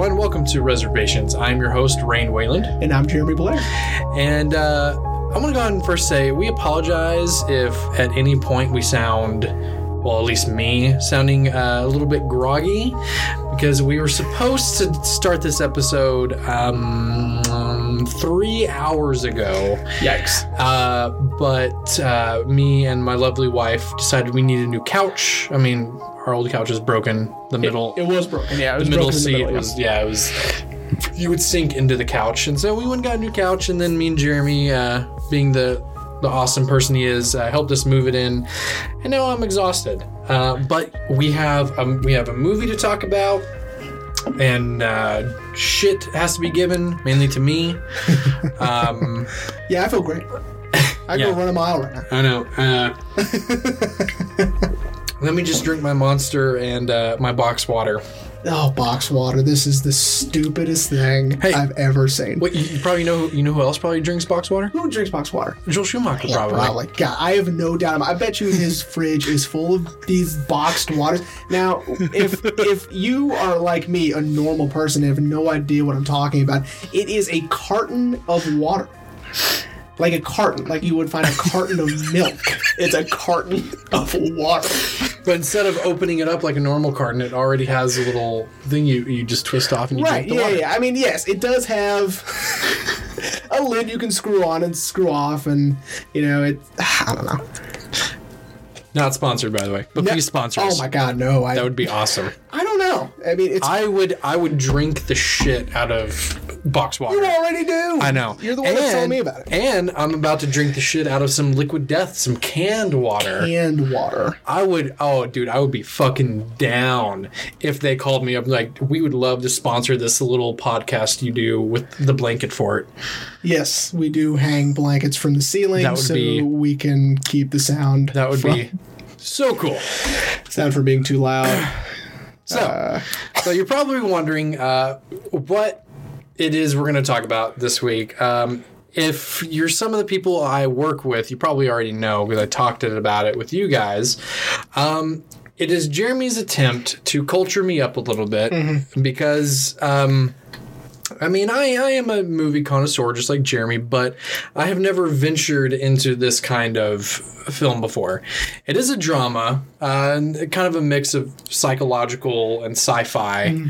Everyone. Welcome to Reservations. I'm your host, Rain Wayland. And I'm Jeremy Blair. And uh, I want to go ahead and first say we apologize if at any point we sound, well, at least me, sounding uh, a little bit groggy because we were supposed to start this episode um, three hours ago. Yikes. Uh, but uh, me and my lovely wife decided we need a new couch. I mean, our old couch is broken. The middle, It was broken. Yeah, it was the middle broken in seat middle, yeah. was yeah, it was. You would sink into the couch, and so we went and got a new couch, and then me and Jeremy, uh, being the the awesome person he is, uh, helped us move it in, and now I'm exhausted. Uh, but we have um, we have a movie to talk about, and uh, shit has to be given mainly to me. um, Yeah, I feel great. I Yeah. go run a mile right now. I know. Uh, let me just drink my monster and uh, my box water. Oh, box water. This is the stupidest thing Hey. I've ever seen. Wait, you, you probably know you know who else probably drinks box water? Who drinks box water? Joel Schumacher, Yeah, probably. probably. God, I have no doubt. I bet you his fridge is full of these boxed waters. Now, if if you are like me, a normal person, and have no idea what I'm talking about, it is a carton of water. Like a carton, like you would find a carton of milk. It's a carton of water. But instead of opening it up like a normal carton, it already has a little thing you, you just twist off and you Right, drink the yeah, water. yeah. I mean, yes, it does have a lid you can screw on and screw off, and, you know, it. I don't know. Not sponsored, by the way, but No- please sponsor Oh my god, no. I, That would be awesome. I don't know. I mean, it's. I would I would drink the shit out of box water. you already do. I know. You're the one that's telling me about it. And I'm about to drink the shit out of some liquid death, some canned water. And water. I would, oh, dude, I would be fucking down if they called me up like, we would love to sponsor this little podcast you do with the blanket fort. Yes, we do hang blankets from the ceiling so be- we can keep the sound. That would from, be so cool. sound from being too loud. So, so you're probably wondering uh, what it is we're going to talk about this week. Um, if you're some of the people I work with, you probably already know because I talked about it with you guys. Um, it is Jeremy's attempt to culture me up a little bit because. Um, I mean, I, I am a movie connoisseur just like Jeremy, but I have never ventured into this kind of film before. It is a drama, uh, kind of a mix of psychological and sci fi.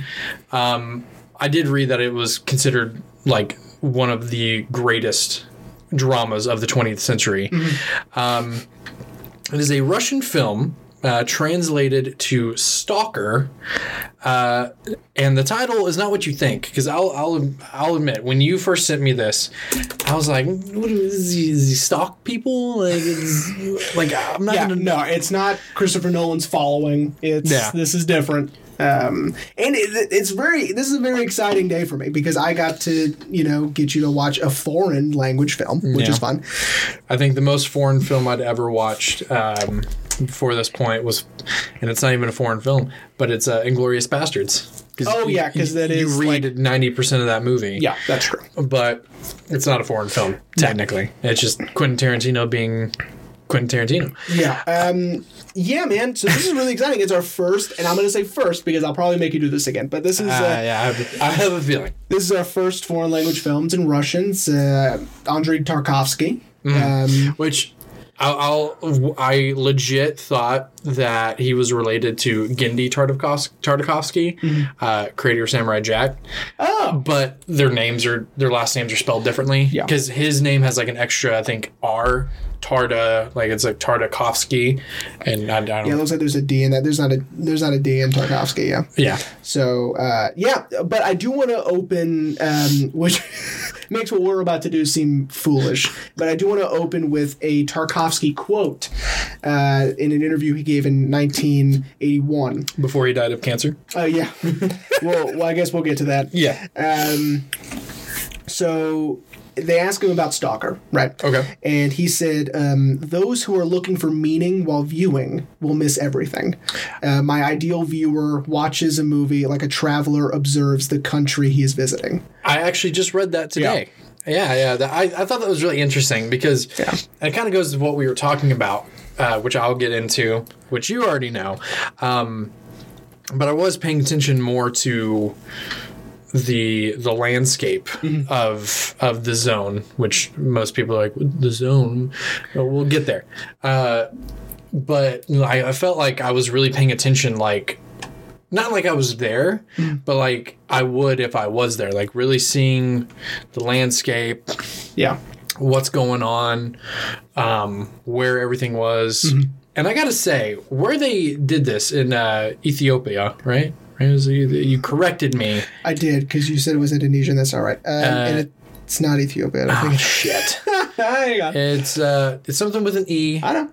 Um, I did read that it was considered like one of the greatest dramas of the 20th century. Um, it is a Russian film. Uh, translated to Stalker, uh, and the title is not what you think. Because I'll, I'll I'll admit, when you first sent me this, I was like, "What is he, is he stalk people? Like, like I'm not yeah, gonna no, it's not Christopher Nolan's following. It's Yeah. this is different. Um, and it, it's very this is a very exciting day for me because I got to you know get you to watch a foreign language film, which Yeah. is fun. I think the most foreign film I'd ever watched um, before this point was, and it's not even a foreign film, but it's uh, Inglourious Basterds. Oh, yeah, because you- that you is, read ninety percent of that movie. Yeah, that's true. but it's not a foreign film technically. It's just Quentin Tarantino being Quentin Tarantino. Yeah. Um, yeah, man. So this is really exciting. It's our first, and I'm going to say first because I'll probably make you do this again. But this is Uh, uh, yeah, I have, I have a feeling. this is our first foreign language film. It's in Russian. It's uh, Andrei Tarkovsky. Um, Which I'll, I'll I legit thought that he was related to Genndy Tartakovsky, Tartakovsky uh, creator of Samurai Jack. oh, but their names are their last names are spelled differently. Yeah. Because his name has like an extra, I think R Tarda, like it's like Tartakovsky, and I, I don't. yeah. It looks like there's a D in that. There's not a there's not a D in Tarkovsky. Yeah. yeah. So uh, yeah, but I do want to open, um, which makes what we're about to do seem foolish. But I do want to open with a Tarkovsky quote uh, in an interview he gave in 1981. Before he died of cancer. Oh yeah. well, well, I guess we'll get to that. Yeah. Um, so they ask him about Stalker, right? Okay. And he said, um, "Those who are looking for meaning while viewing will miss everything. Uh, my ideal viewer watches a movie like a traveler observes the country he is visiting." I actually just read that today. Yeah, yeah. that- I, I thought that was really interesting because Yeah. it kind of goes to what we were talking about, uh, which I'll get into, which you already know. Um, but I was paying attention more to the the landscape of of the zone, which most people are like the zone. Well, We'll get there, uh, but I, I felt like I was really paying attention, like not like I was there, but like I would if I was there, like really seeing the landscape, Yeah. what's going on, um, where everything was. And I gotta say, where they did this in uh, Ethiopia, right? It You, corrected me. I did because you said it was Indonesian. That's all right. Uh, and it, it's not Ethiopia. I don't Oh think shit! Hang on. it's uh, it's something with an E, I don't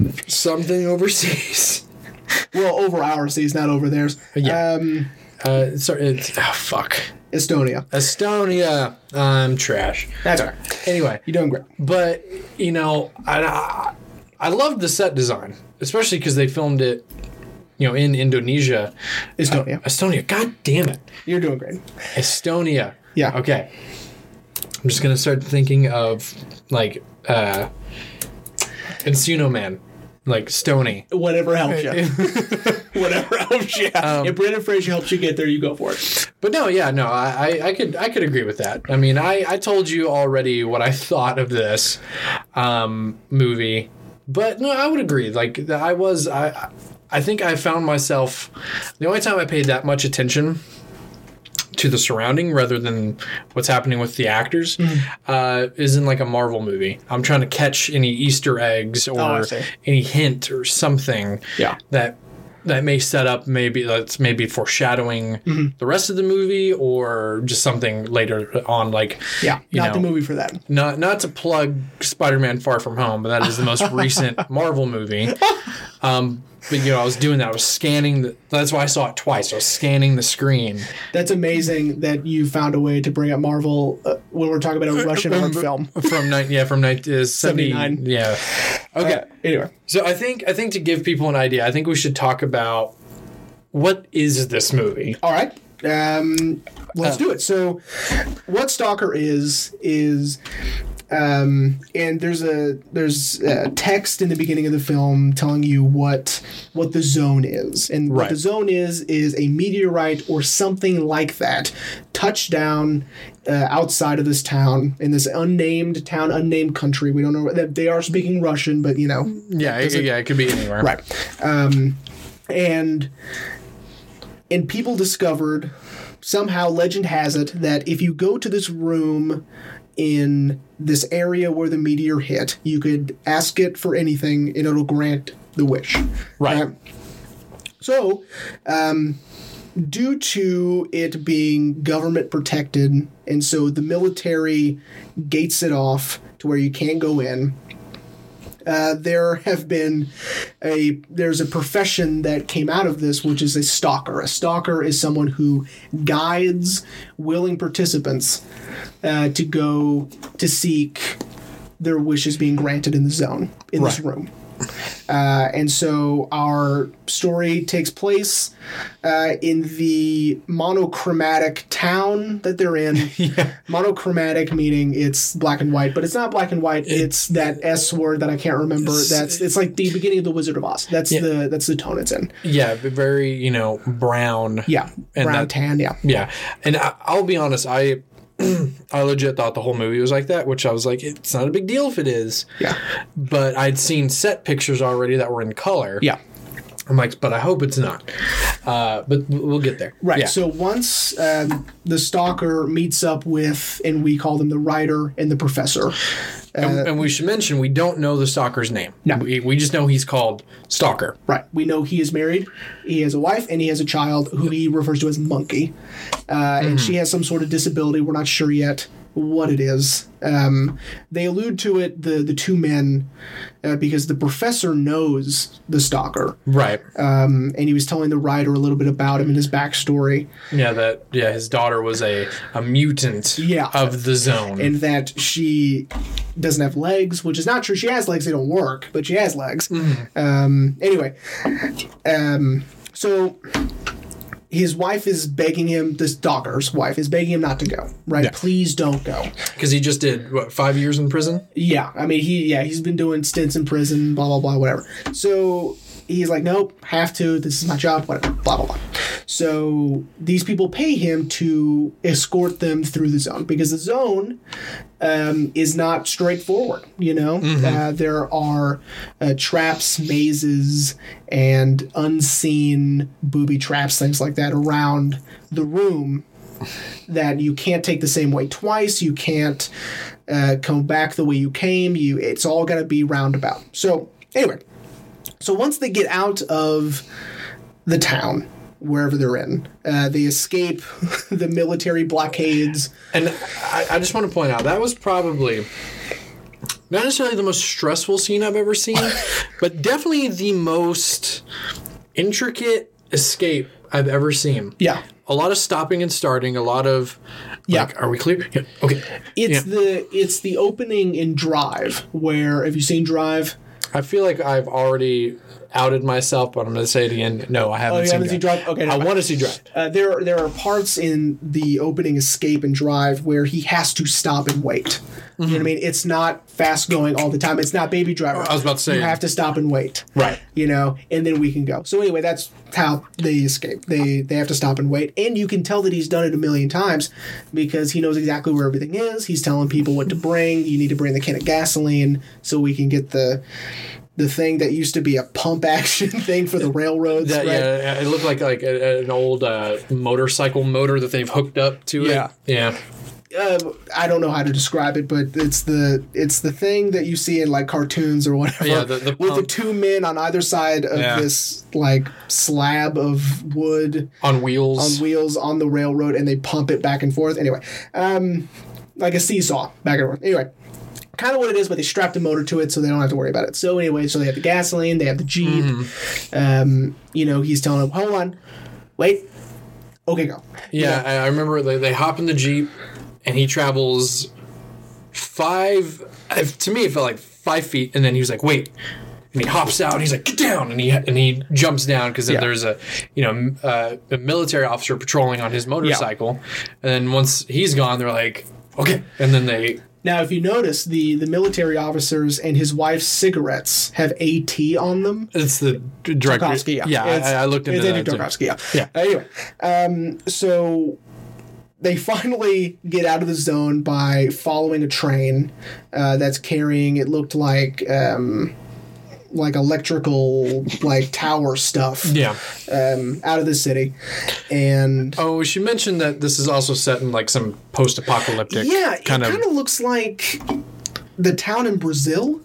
know. something overseas. Well, over our seas, not over theirs. Yeah. Um, Uh, sorry, it's oh, fuck. Estonia. Estonia. I'm trash. That's all right. Anyway, You're doing great. But you know, I I, I loved the set design, especially because they filmed it, you know, in Indonesia, Estonia. Estonia. God damn it, You're doing great. Estonia. Yeah. Okay. I'm just gonna start thinking of like uh, Encino Man, like Stony. Whatever helps you. Whatever helps you. Um, if Brendan Fraser helps you get there, you go for it. But no, yeah, no, I, I, I could I could agree with that. I mean, I, I told you already what I thought of this um, movie, but no, I would agree. Like I was, I I think I found myself the only time I paid that much attention to the surrounding rather than what's happening with the actors uh, is in like a Marvel movie. I'm trying to catch any Easter eggs Oh, or see. any hint or something Yeah. that that may set up maybe that's maybe foreshadowing Mm-hmm. the rest of the movie or just something later on like Yeah. not the movie for that. not not to plug Spider-Man Far From Home but that is the most recent Marvel movie um but you know I was doing that I was scanning the that's why I saw it twice I was scanning the screen That's amazing that you found a way to bring up Marvel uh, when we're talking about a Russian art film. from night yeah from night uh, 70, 79. yeah okay Uh, anyway. So I think I think to give people an idea, I think we should talk about what is this movie? All right. Um, let's Uh, do it. So, what Stalker is is, um, and there's a there's a text in the beginning of the film telling you what what the zone is, and what the zone is is a meteorite or something like that touched down uh, outside of this town in this unnamed town, unnamed country. We don't know that they are speaking Russian, but you know, Yeah, it, yeah, it could be anywhere. Right. Um, and and people discovered somehow legend has it that if you go to this room in this area where the meteor hit, you could ask it for anything and it'll grant the wish. Right. So, um, due to it being government protected, and so the military gates it off to where you can't go in. Uh, there have been a there's a profession that came out of this, which is a stalker. A stalker is someone who guides willing participants uh, to go to seek their wishes being granted in the zone in this room. Uh, and so our story takes place uh, in the monochromatic town that they're in. Monochromatic meaning it's black and white, but it's not black and white. it's that S word that I can't remember. That's it's like the beginning of the Wizard of Oz. That's the that's the tone it's in. Yeah, very you know brown. Yeah, And brown that- tan. Yeah, yeah. And I, I'll be honest, I I legit thought the whole movie was like that, which I was like, it's not a big deal if it is. yeah, But I'd seen set pictures already that were in color. yeah. I'm like, but I hope it's not. Uh, but we'll get there. Right. Yeah. So once um, the stalker meets up with, and we call them the writer and the professor. and, and we should mention we don't know the stalker's name. No. We, we just know he's called Stalker. Right. We know he is married. He has a wife and he has a child who he refers to as Monkey. Uh, And she has some sort of disability. We're not sure yet what it is. Um, they allude to it, the, the two men, uh, because the professor knows the stalker. Right. Um, and he was telling the writer a little bit about him and his backstory. Yeah, that yeah, his daughter was a a mutant Yeah. of the zone. and that she doesn't have legs, which is not true. She has legs; they don't work, but she has legs. Um, anyway, um, so his wife is begging him. This stalker's wife is begging him not to go. Right? Yeah. Please don't go. Because he just did what five years in prison. Yeah, I mean he yeah he's been doing stints in prison, blah blah blah, whatever. So he's like, nope, have to. This is my job. Whatever. Blah blah blah. So these people pay him to escort them through the zone because the zone um, is not straightforward. You know, uh, there are uh, traps, mazes, and unseen booby traps, things like that around the room that you can't take the same way twice. You can't uh, come back the way you came. You, it's all got to be roundabout. So anyway, so once they get out of the town, wherever they're in, uh, they escape the military blockades. And I, I just want to point out that was probably not necessarily the most stressful scene I've ever seen, but definitely the most intricate escape I've ever seen. Yeah. A lot of stopping and starting, a lot of Yeah. are we clear? Yeah. Okay. It's Yeah. the it's the opening in Drive where have you seen Drive? I feel like I've already outed myself, but I'm going to say it again. No, I haven't, Oh, you seen, haven't seen Drive? Okay, I want to see Drive. Uh, there there are parts in the opening Escape and Drive where he has to stop and wait. You know what I mean? It's not fast going all the time. It's not Baby Driver. I was about to say- you have to stop and wait. Right. You know, and then we can go. So anyway, that's how they escape. They they have to stop and wait, and you can tell that he's done it a million times because he knows exactly where everything is. He's telling people what to bring. You need to bring the can of gasoline so we can get the the thing that used to be a pump action thing for the railroads. That, right? Yeah, it looked like like a, an old uh, motorcycle motor that they've hooked up to Yeah. it. Yeah. uh, I don't know how to describe it, but it's the it's the thing that you see in like cartoons or whatever. Yeah, the- the with the two men on either side of Yeah. this like slab of wood On wheels. on wheels on the railroad, and they pump it back and forth. Anyway, um, like a seesaw back and forth. Anyway. Kind of what it is, but they strapped a motor to it so they don't have to worry about it. So anyway, so they have the gasoline, they have the jeep. Mm-hmm. Um, you know, he's telling them, "Hold on, wait, okay, go." Yeah, I I remember they, they hop in the Jeep and he travels five, to me, it felt like five feet. And then he was like, wait. And he hops out and he's like, get down. And he, and he jumps down because then Yeah. there's a, you know, uh, a military officer patrolling on his motorcycle. And then once he's gone, they're like, okay. And then they, Now, if you notice, the the military officers and his wife's cigarettes have AT on them. it's the director. Tarkovsky, yeah, Yeah, I, I looked into it's that. Tarkovsky, yeah. Yeah. Anyway, um, so they finally get out of the zone by following a train uh, that's carrying. It looked like. Um, like electrical, like tower stuff, Yeah. um, out of the city, and Oh, she mentioned that this is also set in like some post-apocalyptic Yeah, kind it of. kind of looks like the town in Brazil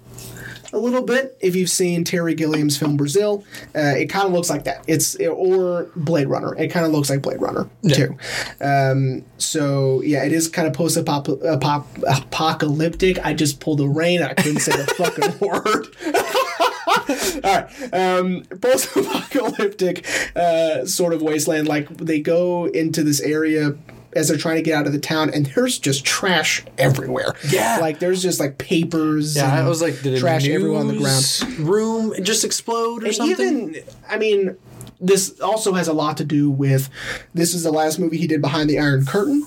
a little bit. If you've seen Terry Gilliam's film Brazil, uh, it kind of looks like that. It's or Blade Runner. It kind of looks like Blade Runner too. Um, so yeah, it is kind of post apocalyptic. I just pulled a rain. I couldn't say the fucking word. All right. Um, Post apocalyptic uh, sort of wasteland. Like they go into this area as they're trying to get out of the town, and there's just trash everywhere. Yeah. Like there's just like papers. Yeah, I was like, did trash everywhere on the ground. room just explode or And something? even, I mean, this also has a lot to do with this is the last movie he did behind the Iron Curtain.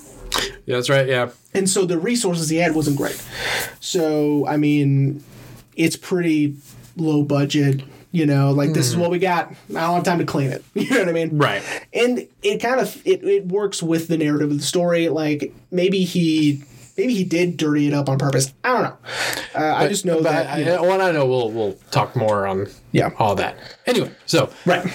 yeah, that's right. Yeah. and so the resources he had wasn't great. So I mean, it's pretty low budget. You know, like this is what we got. I don't have time to clean it. You know what I mean? Right. And it kind of it, it works with the narrative of the story. Like maybe he maybe he did dirty it up on purpose. I don't know. Uh, I just know But that. I, you know- I know we'll we'll talk more on Yeah. all that. Anyway, so right.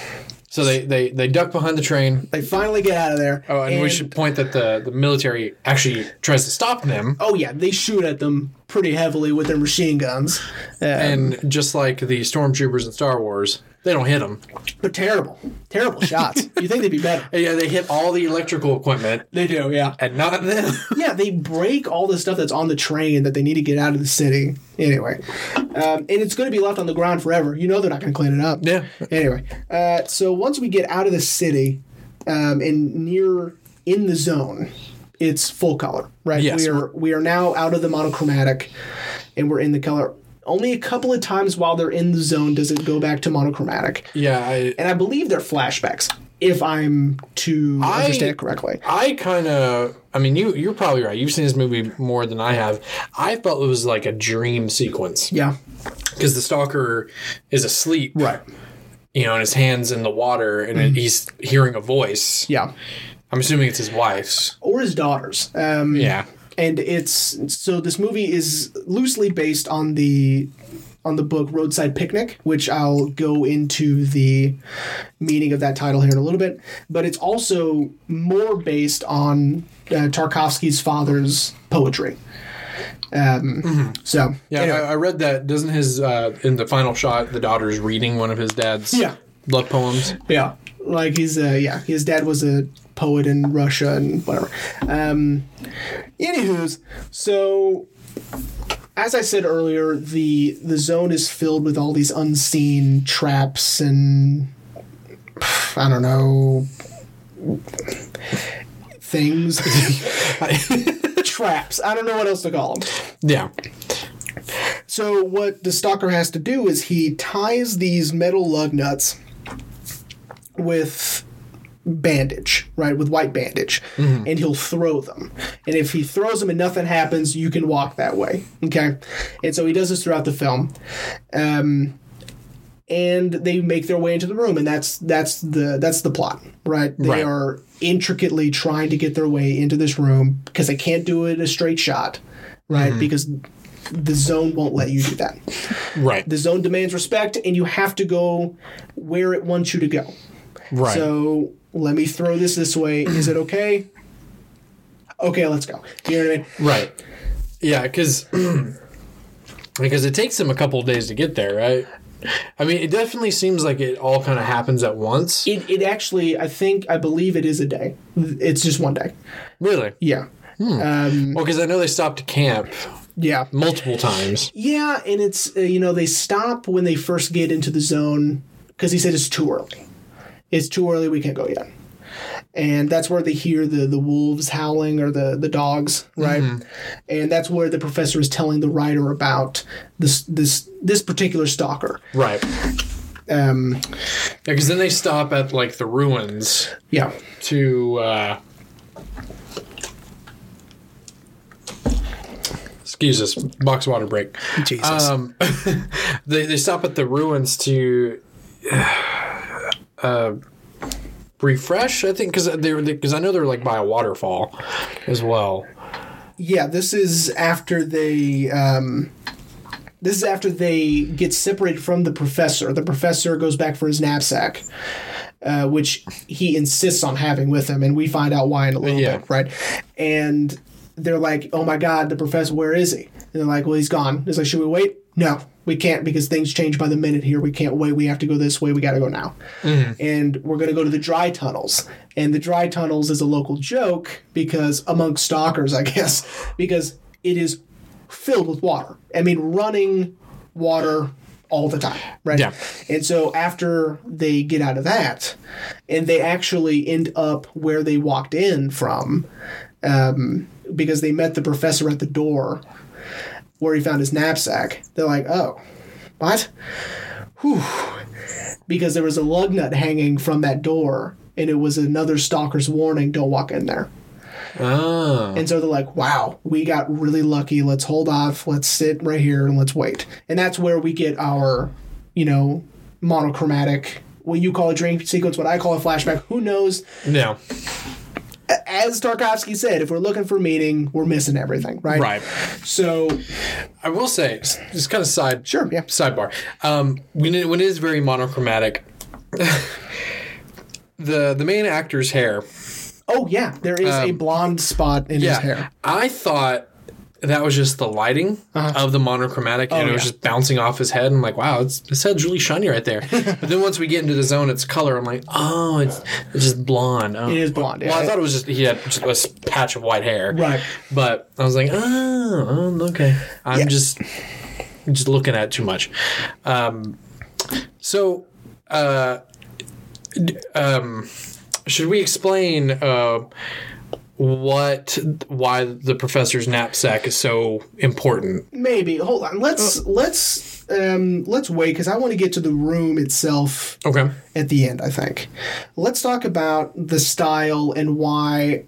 So they, they they duck behind the train. They finally get out of there. Oh, and, we should point that the the military actually tries to stop them, Oh yeah, they shoot at them pretty heavily with their machine guns. Uh, and just like the stormtroopers in Star Wars, they don't hit them. they're terrible, terrible shots. You think they'd be better? Yeah, they hit all the electrical equipment, They do, yeah. and not them. Yeah, they break all the stuff that's on the train that they need to get out of the city. Anyway, um, and it's going to be left on the ground forever. You know they're not going to clean it up. Yeah. Anyway, uh, so once we get out of the city um, and near in the zone, it's full color, right? Yes. We are we are now out of the monochromatic, and we're in the color. Only a couple of times while they're in the zone does it go back to monochromatic, yeah, I and I believe they're flashbacks. If I'm to I- understand it correctly, I kind of. I mean, you you're probably right. You've seen this movie more than I have. I felt it was like a dream sequence yeah, because the stalker is asleep, right. you know, and his hands in the water, and he's hearing a voice. Yeah. I'm assuming it's his wife's. Or his daughters. Um, Yeah. And it's so this movie is loosely based on the on the book Roadside Picnic, which I'll go into the meaning of that title here in a little bit. But it's also more based on uh, Tarkovsky's father's poetry. Um, So Yeah, anyway. I, I read that. Doesn't his uh, in the final shot, the daughter's reading one of his dad's Yeah. love poems? Yeah, like he's uh, yeah, his dad was a poet in Russia and whatever. Um, anywho's, so as I said earlier, the the zone is filled with all these unseen traps and I don't know things. traps. I don't know what else to call them. Yeah. So what the stalker has to do is he ties these metal lug nuts with bandage, right, with white bandage, and he'll throw them. And if he throws them and nothing happens, you can walk that way. Okay, and so he does this throughout the film. Um, and they make their way into the room, and that's that's the that's the plot, right? They Right. are intricately trying to get their way into this room because they can't do it a straight shot, right? Because the zone won't let you do that. Right. The zone demands respect, and you have to go where it wants you to go. Right. So let me throw this this way. Is it okay? Okay, let's go. You know what I mean? Right. Yeah, because because it takes him a couple of days to get there, right? I mean, it definitely seems like it all kind of happens at once. It, it actually, I think, I believe it is a day. It's just one day. Really? Yeah. Um, Well, because I know they stopped to camp yeah. multiple times. Yeah, and it's, uh, you know, they stop when they first get into the zone because he said it's too early. It's too early, we can't go yet. And that's where they hear the, the wolves howling or the, the dogs, right? And that's where the professor is telling the writer about this this this particular stalker. Right. Um, Yeah, because then they stop at like the ruins yeah. to. Uh, excuse us, box water break. Jesus. Um, they they stop at the ruins to uh, refresh. I think because they because I know they're like by a waterfall as well. Yeah, this is after they um this is after they get separated from the professor. The professor goes back for his knapsack, uh, which he insists on having with him, and we find out why in a little Yeah. bit, right? And they're like, "Oh my God, the professor, where is he?" And they're like, "Well, he's gone." It's like, "Should we wait?" No, we can't because things change by the minute here. We can't wait. We have to go this way. We got to go now. And we're going to go to the dry tunnels. And the dry tunnels is a local joke because amongst stalkers, I guess, because it is filled with water. I mean, running water all the time, right? Yeah. And so after they get out of that, and they actually end up where they walked in from, um, because they met the professor at the door where he found his knapsack. They're like, oh, what? Whew. Because there was a lug nut hanging from that door, and it was another stalker's warning don't walk in there. Ah, And so they're like, wow, we got really lucky. Let's hold off. Let's sit right here and let's wait. And that's where we get our, you know, monochromatic, what you call a dream sequence, what I call a flashback. Who knows? no, As Tarkovsky said, if we're looking for meaning, we're missing everything, right? right. So, I will say, just- kind of side sure, yeah. sidebar. Um, when it, when it is very monochromatic, the the main actor's hair. Oh, yeah, there is a blonde spot in his hair. I thought that was just the lighting of the monochromatic, and it was Uh-huh. Oh, yeah. just bouncing off his head. I'm like, wow, it's, his head's really shiny right there. but then once we get into the zone, it's color. I'm like, oh, it's, it's just blonde. Oh. It is blonde, yeah. Well, I thought it was just he had just a patch of white hair. Right. But I was like, oh, um, okay. I'm Yeah. just just looking at too much. Um, so, uh, um, should we explain uh, what why the professor's knapsack is so important? Maybe. Hold on. Let's let's um let's wait because I want to get to the room itself Okay. at the end, I think. Let's talk about the style and why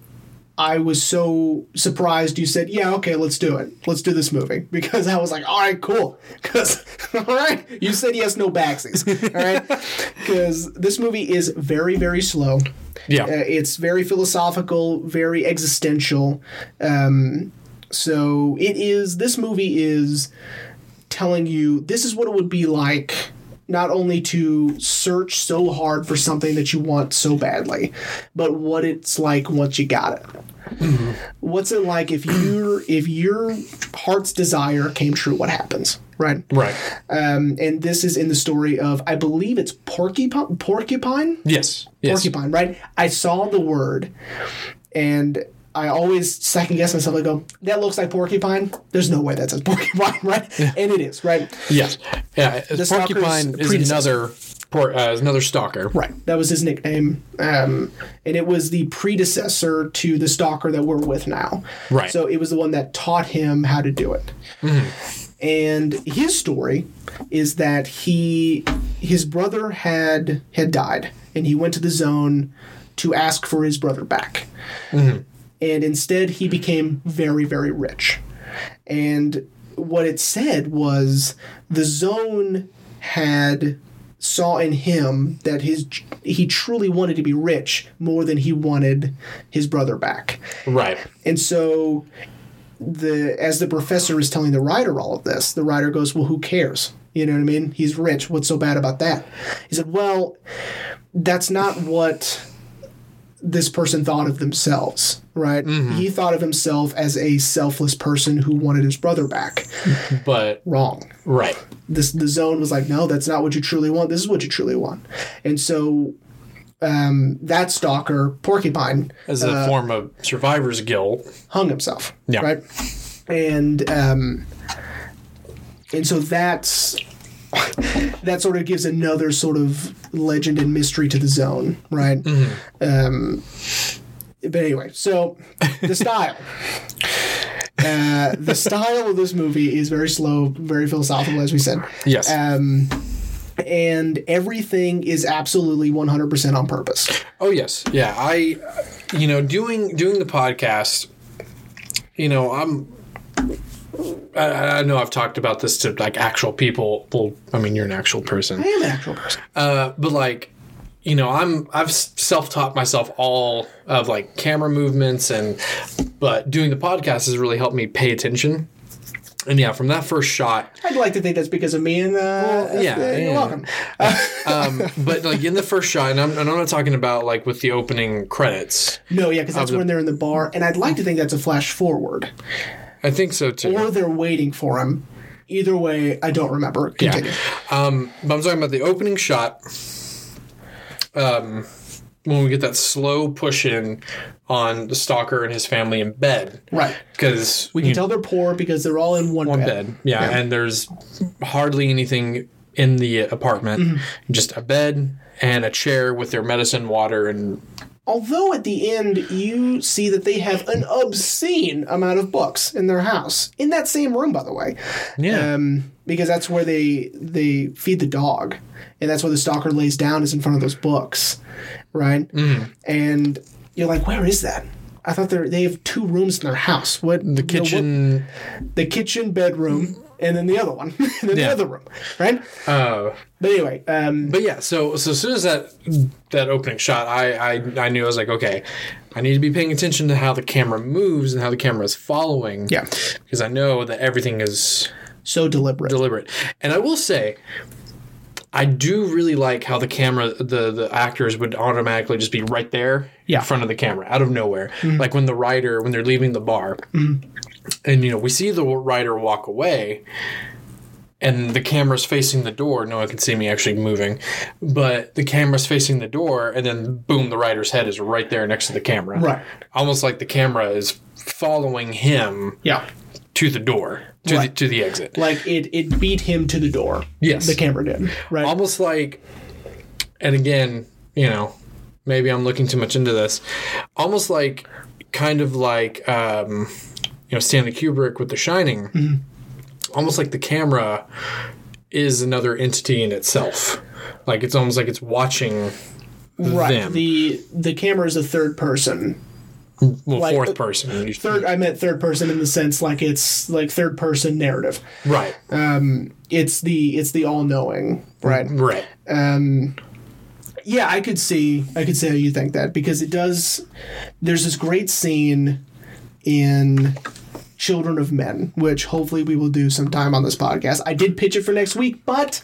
I was so surprised you said, "Yeah, okay, let's do it. Let's do this movie." Because I was like, "All right, cool." Because all right, you said yes, no backsies. All right, because this movie is very, very slow. Yeah. Uh, it's very philosophical, very existential. Um, so it is. This movie is telling you this is what it would be like not only to search so hard for something that you want so badly, but what it's like once you got it. What's it like if your if your heart's desire came true? What happens? Right. Right. Um, and this is in the story of I believe it's porcupine. Porcupine. Yes. Yes. Porcupine. Right. I saw the word, and I always second guess myself. I go, that looks like porcupine. There's no way that says porcupine, right? And it is, right? Yes. Yeah. stalker's Porcupine is another por- uh, is another stalker. Right. That was his nickname. Um, and it was the predecessor to the stalker that we're with now. Right. So it was the one that taught him how to do it. And his story is that he his brother had had died and he went to the zone to ask for his brother back. And instead he became very very rich. And what it said was the zone had saw in him that his he truly wanted to be rich more than he wanted his brother back. Right. And so the as the professor is telling the writer all of this, the writer goes, "Well, who cares? You know what I mean? He's rich. What's so bad about that?" He said, "Well, that's not what this person thought of themselves, right? He thought of himself as a selfless person who wanted his brother back. But Wrong. right. This the zone was like, no, that's not what you truly want. This is what you truly want. And so um, that stalker, Porcupine, As a form of survivor's guilt. hung himself. Yeah. Right. And um, and so that's that sort of gives another sort of legend and mystery to the zone, right? Um, but anyway, so the style. Uh, the style of this movie is very slow, very philosophical, as we said. Yes. Um, and everything is absolutely 100% on purpose. Oh yes, yeah. I, you know, doing doing the podcast. You know, I'm. I, I know I've talked about this to like actual people. Well, I mean, you're an actual person, I am an actual person. uh, but like, you know, I'm I've self taught myself all of like camera movements and, but doing the podcast has really helped me pay attention. And yeah, from that first shot, I'd like to think that's because of me, and uh, yeah, you're yeah. welcome. um, but like in the first shot, and I'm, and I'm not talking about like with the opening credits. No, yeah, because that's when they're in the bar, and I'd like to think that's a flash forward, I think so too. or they're waiting for him. Either way, I don't remember. Continue. Um, but I'm talking about the opening shot. Um, when we get that slow push in on the stalker and his family in bed, Right. Because We can tell they're poor because they're all in one, one bed. bed, yeah, and there's hardly anything in the apartment, Mm-hmm. just a bed and a chair with their medicine, water, and Although at the end you see that they have an obscene amount of books in their house in that same room, by the way. yeah, um, because that's where they they feed the dog, and that's where the stalker lays down is in front of those books, right? Mm. And you're like, where is that? I thought they they have two rooms in their house. What the kitchen. the kitchen, bedroom, and then the other one, and then the other room, right? Uh, But anyway, um, But yeah, so so as soon as that that opening shot, I, I I knew I was like, okay, I need to be paying attention to how the camera moves and how the camera is following. Yeah. because I know that everything is so deliberate. deliberate. And I will say, I do really like how the camera, the the actors would automatically just be right there Yeah. in front of the camera, out of nowhere. Like when the writer, when they're leaving the bar, and you know we see the writer walk away. And the camera's facing the door. No one can see me actually moving, but the camera's facing the door, and then boom, the writer's head is right there next to the camera. Right. Almost like the camera is following him yeah, to the door, to Right. the to the exit. like it it beat him to the door. Yes. the camera did. Right. almost like and again you know maybe i'm looking too much into this almost like kind of like um you know stanley kubrick with the shining Mm-hmm. almost like the camera is another entity in itself like it's almost like it's watching right. them The the camera is a third person well, Like, fourth uh, person. Third, I meant third person in the sense like it's like third person narrative. right, Um, it's the it's the all knowing, right? right. Um, yeah, I could see I could see how you think that because it does. There's this great scene in Children of Men, which hopefully we will do sometime on this podcast. I did pitch it for next week, but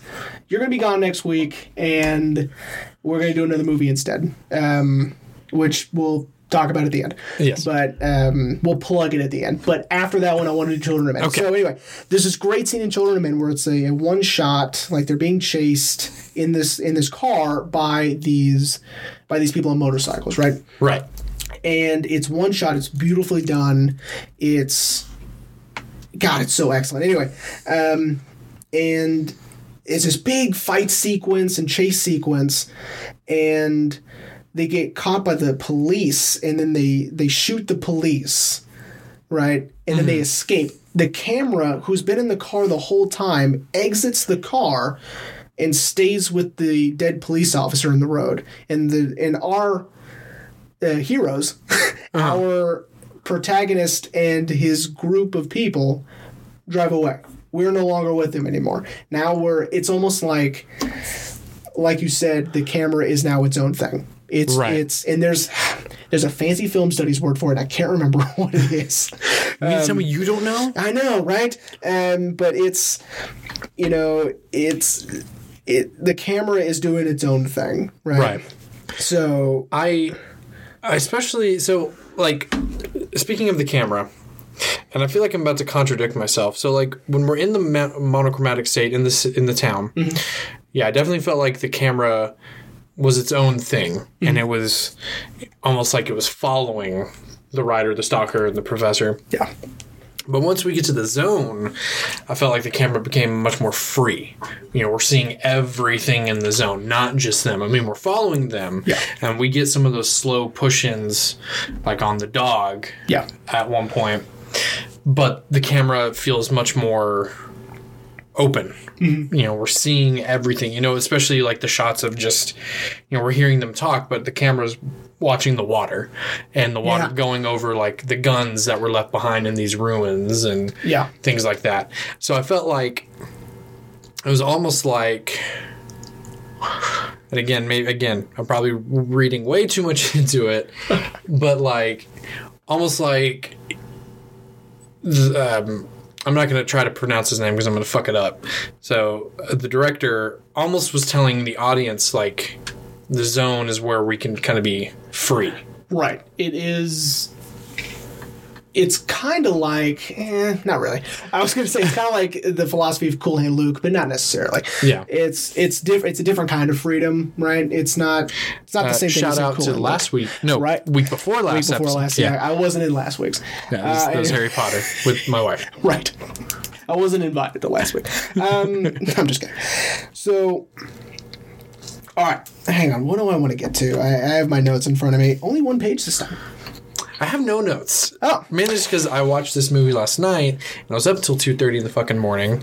you're gonna be gone next week, and we're gonna do another movie instead, um, which we'll talk about at the end. Yes. But um, we'll plug it at the end. But after that one, I want to do Children of Men. Okay. So anyway, there's this great scene in Children of Men where it's a, a one shot, like they're being chased in this in this car by these by these people on motorcycles, right? Right. and it's one shot. It's beautifully done. It's God, it's so excellent. Anyway, um, and it's this big fight sequence and chase sequence, and they get caught by the police, and then they they shoot the police, right, and then they escape. The camera, who's been in the car the whole time, exits the car and stays with the dead police officer in the road, and the and our uh, heroes, our protagonist and his group of people drive away. We're no longer with him anymore. Now we're. It's almost like, like you said, the camera is now its own thing. It's Right. it's and there's there's a fancy film studies word for it. I can't remember what it is. You mean tell me you don't know? I know, right? Um, but it's you know it's it the camera is doing its own thing, right? Right. So I especially so like speaking of the camera, and I feel like I'm about to contradict myself. So like when we're in the mo- monochromatic state in this in the town, mm-hmm. yeah, I definitely felt like the camera was its own thing, and mm-hmm. it was almost like it was following the writer, the stalker, and the professor. yeah. But once we get to the zone, I felt like the camera became much more free. You know, we're seeing everything in the zone, not just them. I mean, we're following them, Yeah. and we get some of those slow push-ins, like on the dog, Yeah. at one point. But the camera feels much more open. Mm-hmm. You know, we're seeing everything. You know, especially like the shots of just, you know, we're hearing them talk, but the camera's watching the water and the water Yeah. going over like the guns that were left behind in these ruins and Yeah. things like that. So I felt like it was almost like and again, maybe again, I'm probably reading way too much into it, but like almost like um, I'm not going to try to pronounce his name because I'm going to fuck it up. So uh, the director almost was telling the audience like the zone is where we can kind of be free. Right. It is. It's kind of like, eh, not really. I was going to say it's kind of like the philosophy of Cool Hand Luke, but not necessarily. Yeah. It's it's different. It's a different kind of freedom, right? It's not. It's not the Uh, same thing. shout out Cool to Hand last Luke. week, no, Right. week before last Week before episode. last. Yeah. I wasn't in last week's. Yeah, that was, Uh, that was Harry Potter with my wife. Right. I wasn't invited to last week. Um, I'm just kidding. So, all right, hang on. What do I want to get to? I, I have my notes in front of me. Only one page this time. I have no notes. Oh. mainly just because I watched this movie last night and I was up until two thirty in the fucking morning.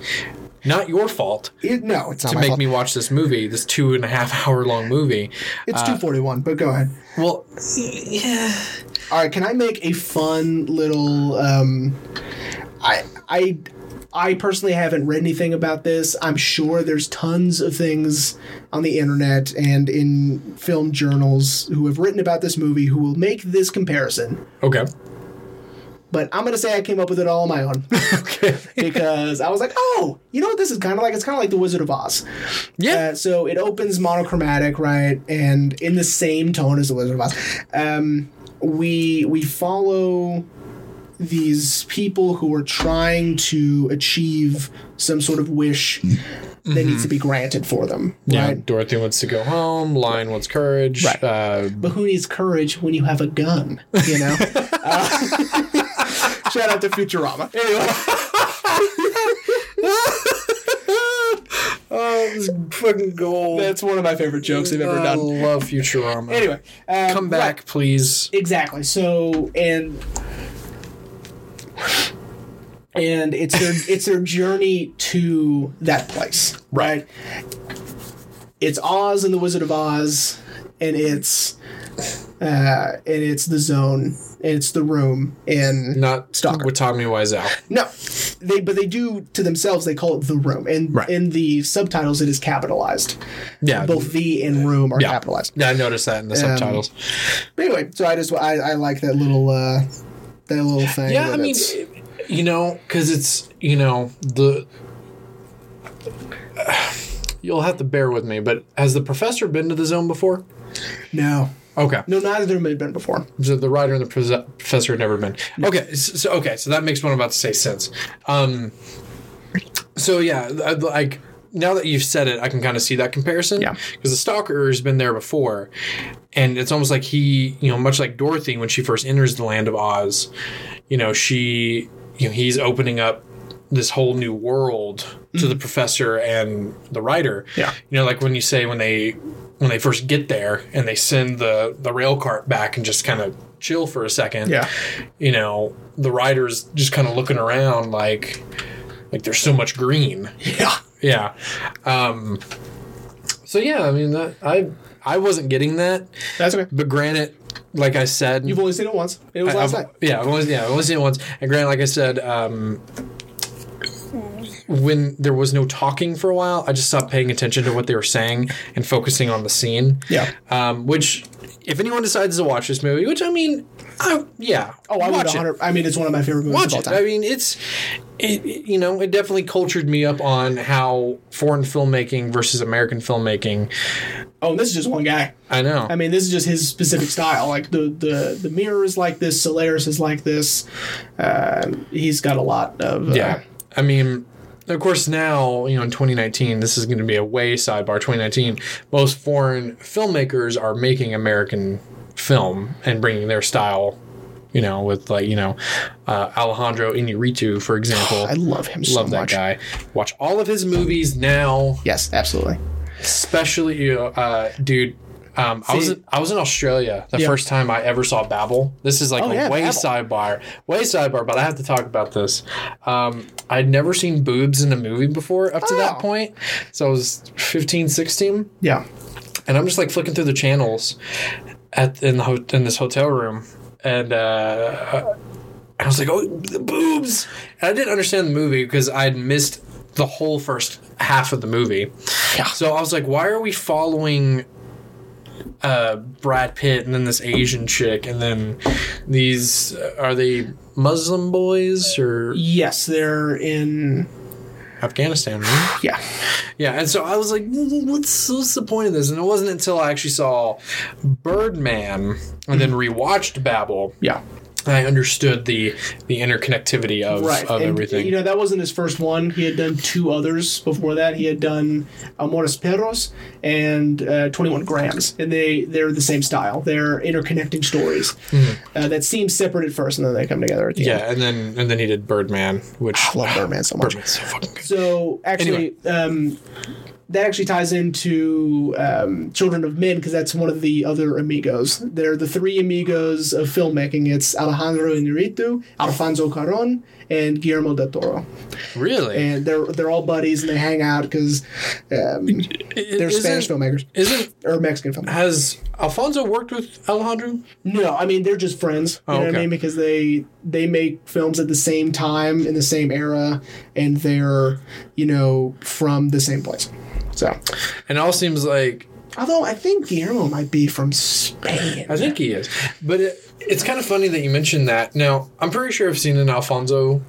Not your fault It, no, it's not to make fault. me watch this movie, this two and a half hour long movie. It's two forty one, but go ahead. Well, yeah, All right, can I make a fun little? Um, I I I personally haven't read anything about this. I'm sure there's tons of things on the internet and in film journals who have written about this movie who will make this comparison. okay, But I'm gonna say I came up with it all on my own okay, because I was like, oh, you know what this is kind of like? It's kind of like The Wizard of Oz. yeah, Uh, so it opens monochromatic, right, and in the same tone as the Wizard of Oz. Um, we we follow these people who are trying to achieve some sort of wish that needs to be granted for them, yeah. right? Dorothy wants to go home. Lion wants courage. Right. Uh, But who needs courage when you have a gun? You know. Uh, shout out to Futurama. oh, this fucking gold. That's one of my favorite jokes they've ever I done. love Futurama. Anyway, um, come back, right. please. Exactly. So and and it's their it's their journey to that place, right? It's Oz and the Wizard of Oz, and it's uh, and it's the Zone, and it's the room in Not Stalker. with Tommy Wiseau. no, they but they do to themselves. They call it the room, and Right. in the subtitles it is capitalized. Yeah. Both the and room are capitalized. Yeah, I noticed that in the subtitles. But anyway, so I just I, I like that little uh that little thing. Yeah, I mean, it's- you know, because it's you know the. You'll have to bear with me, but has the professor been to the zone before? no, Okay. no, neither of them had been before. So the writer and the profe- professor had never been. Okay, so, so okay, so that makes what I'm about to say sense. Um, so yeah, I- like now that you've said it, I can kind of see that comparison. Yeah. because the stalker has been there before, and it's almost like he, you know, much like Dorothy when she first enters the land of Oz, you know, she, you know, he's opening up this whole new world to the professor and the writer. Mm-hmm. Yeah. You know, like when you say when they when they first get there and they send the the rail cart back and just kind of chill for a second. Yeah. You know, the writer's just kind of looking around like like there's so much green. Yeah, Yeah. Um so yeah, I mean that I I wasn't getting that, that's okay. but granted like I said You've only seen it once. It was last I've- night. Yeah, I've only, yeah, I've only seen it once. And granted, like I said, um, when there was no talking for a while, I just stopped paying attention to what they were saying and focusing on the scene. Yeah. Um, which, if anyone decides to watch this movie, which I mean, I, yeah, Oh, I would watch it. I mean, it's one of my favorite movies Watch of all it. time. I mean, it's, it, it- you know, it definitely cultured me up on how foreign filmmaking versus American filmmaking. oh, this is just one guy. I know. I mean, this is just his specific style. Like the the the mirror is like this. Solaris is like this. Um, he's got a lot of uh, Yeah. I mean, of course, now, you know, in 2019, this is going to be a way sidebar. 2019, most foreign filmmakers are making American film and bringing their style, you know, with like, you know, uh, Alejandro Inarritu, for example. I love him so Love that much. guy. Watch all of his movies now, Yes, absolutely. especially, you know, uh, dude. Um, I was in, I was in Australia the Yeah. first time I ever saw Babel. This is like Oh, a yeah, way Babel. sidebar, way sidebar, but I have to talk about this. Um, I'd never seen boobs in a movie before up to that Oh. point, so I was 15, 16, Yeah. and I'm just like flicking through the channels at in the ho- in this hotel room, and uh, I was like, "Oh, the boobs!" And I didn't understand the movie because I'd missed the whole first half of the movie. Yeah. So I was like, "Why are we following?" Uh, Brad Pitt and then this Asian chick and then these uh, are they Muslim boys or Yes, they're in. Afghanistan? Right? Yeah. Yeah, and so I was like, what's, what's the point of this? And it wasn't until I actually saw Birdman and then rewatched Babel Yeah. I understood the the interconnectivity of, Right. of and, everything. You know, that wasn't his first one. He had done two others before that. He had done Amores Perros and uh, 21 Grams. And they, they're the same style. They're interconnecting stories uh, that seem separate at first and then they come together at the end. Hmm. yeah, and then and then he did Birdman, which I love Birdman so much. Birdman's so fucking good. So actually, um, that actually ties into um, Children of Men because that's one of the other amigos. They're the three amigos of filmmaking. It's Alejandro Inarritu, Alfonso Cuarón, and Guillermo del Toro. Really? And they're they're all buddies and they hang out because um, they're isn't, Spanish filmmakers Isn't or Mexican filmmakers. has Alfonso worked with Alejandro? No, I mean they're just friends. You Oh, know what okay. I mean? Because they they make films at the same time in the same era, and they're you know from the same place. So, And it all seems like although I think Guillermo might be from Spain. I think he is. But it, it's kind of funny that you mentioned that. Now, I'm pretty sure I've seen an Alfonso.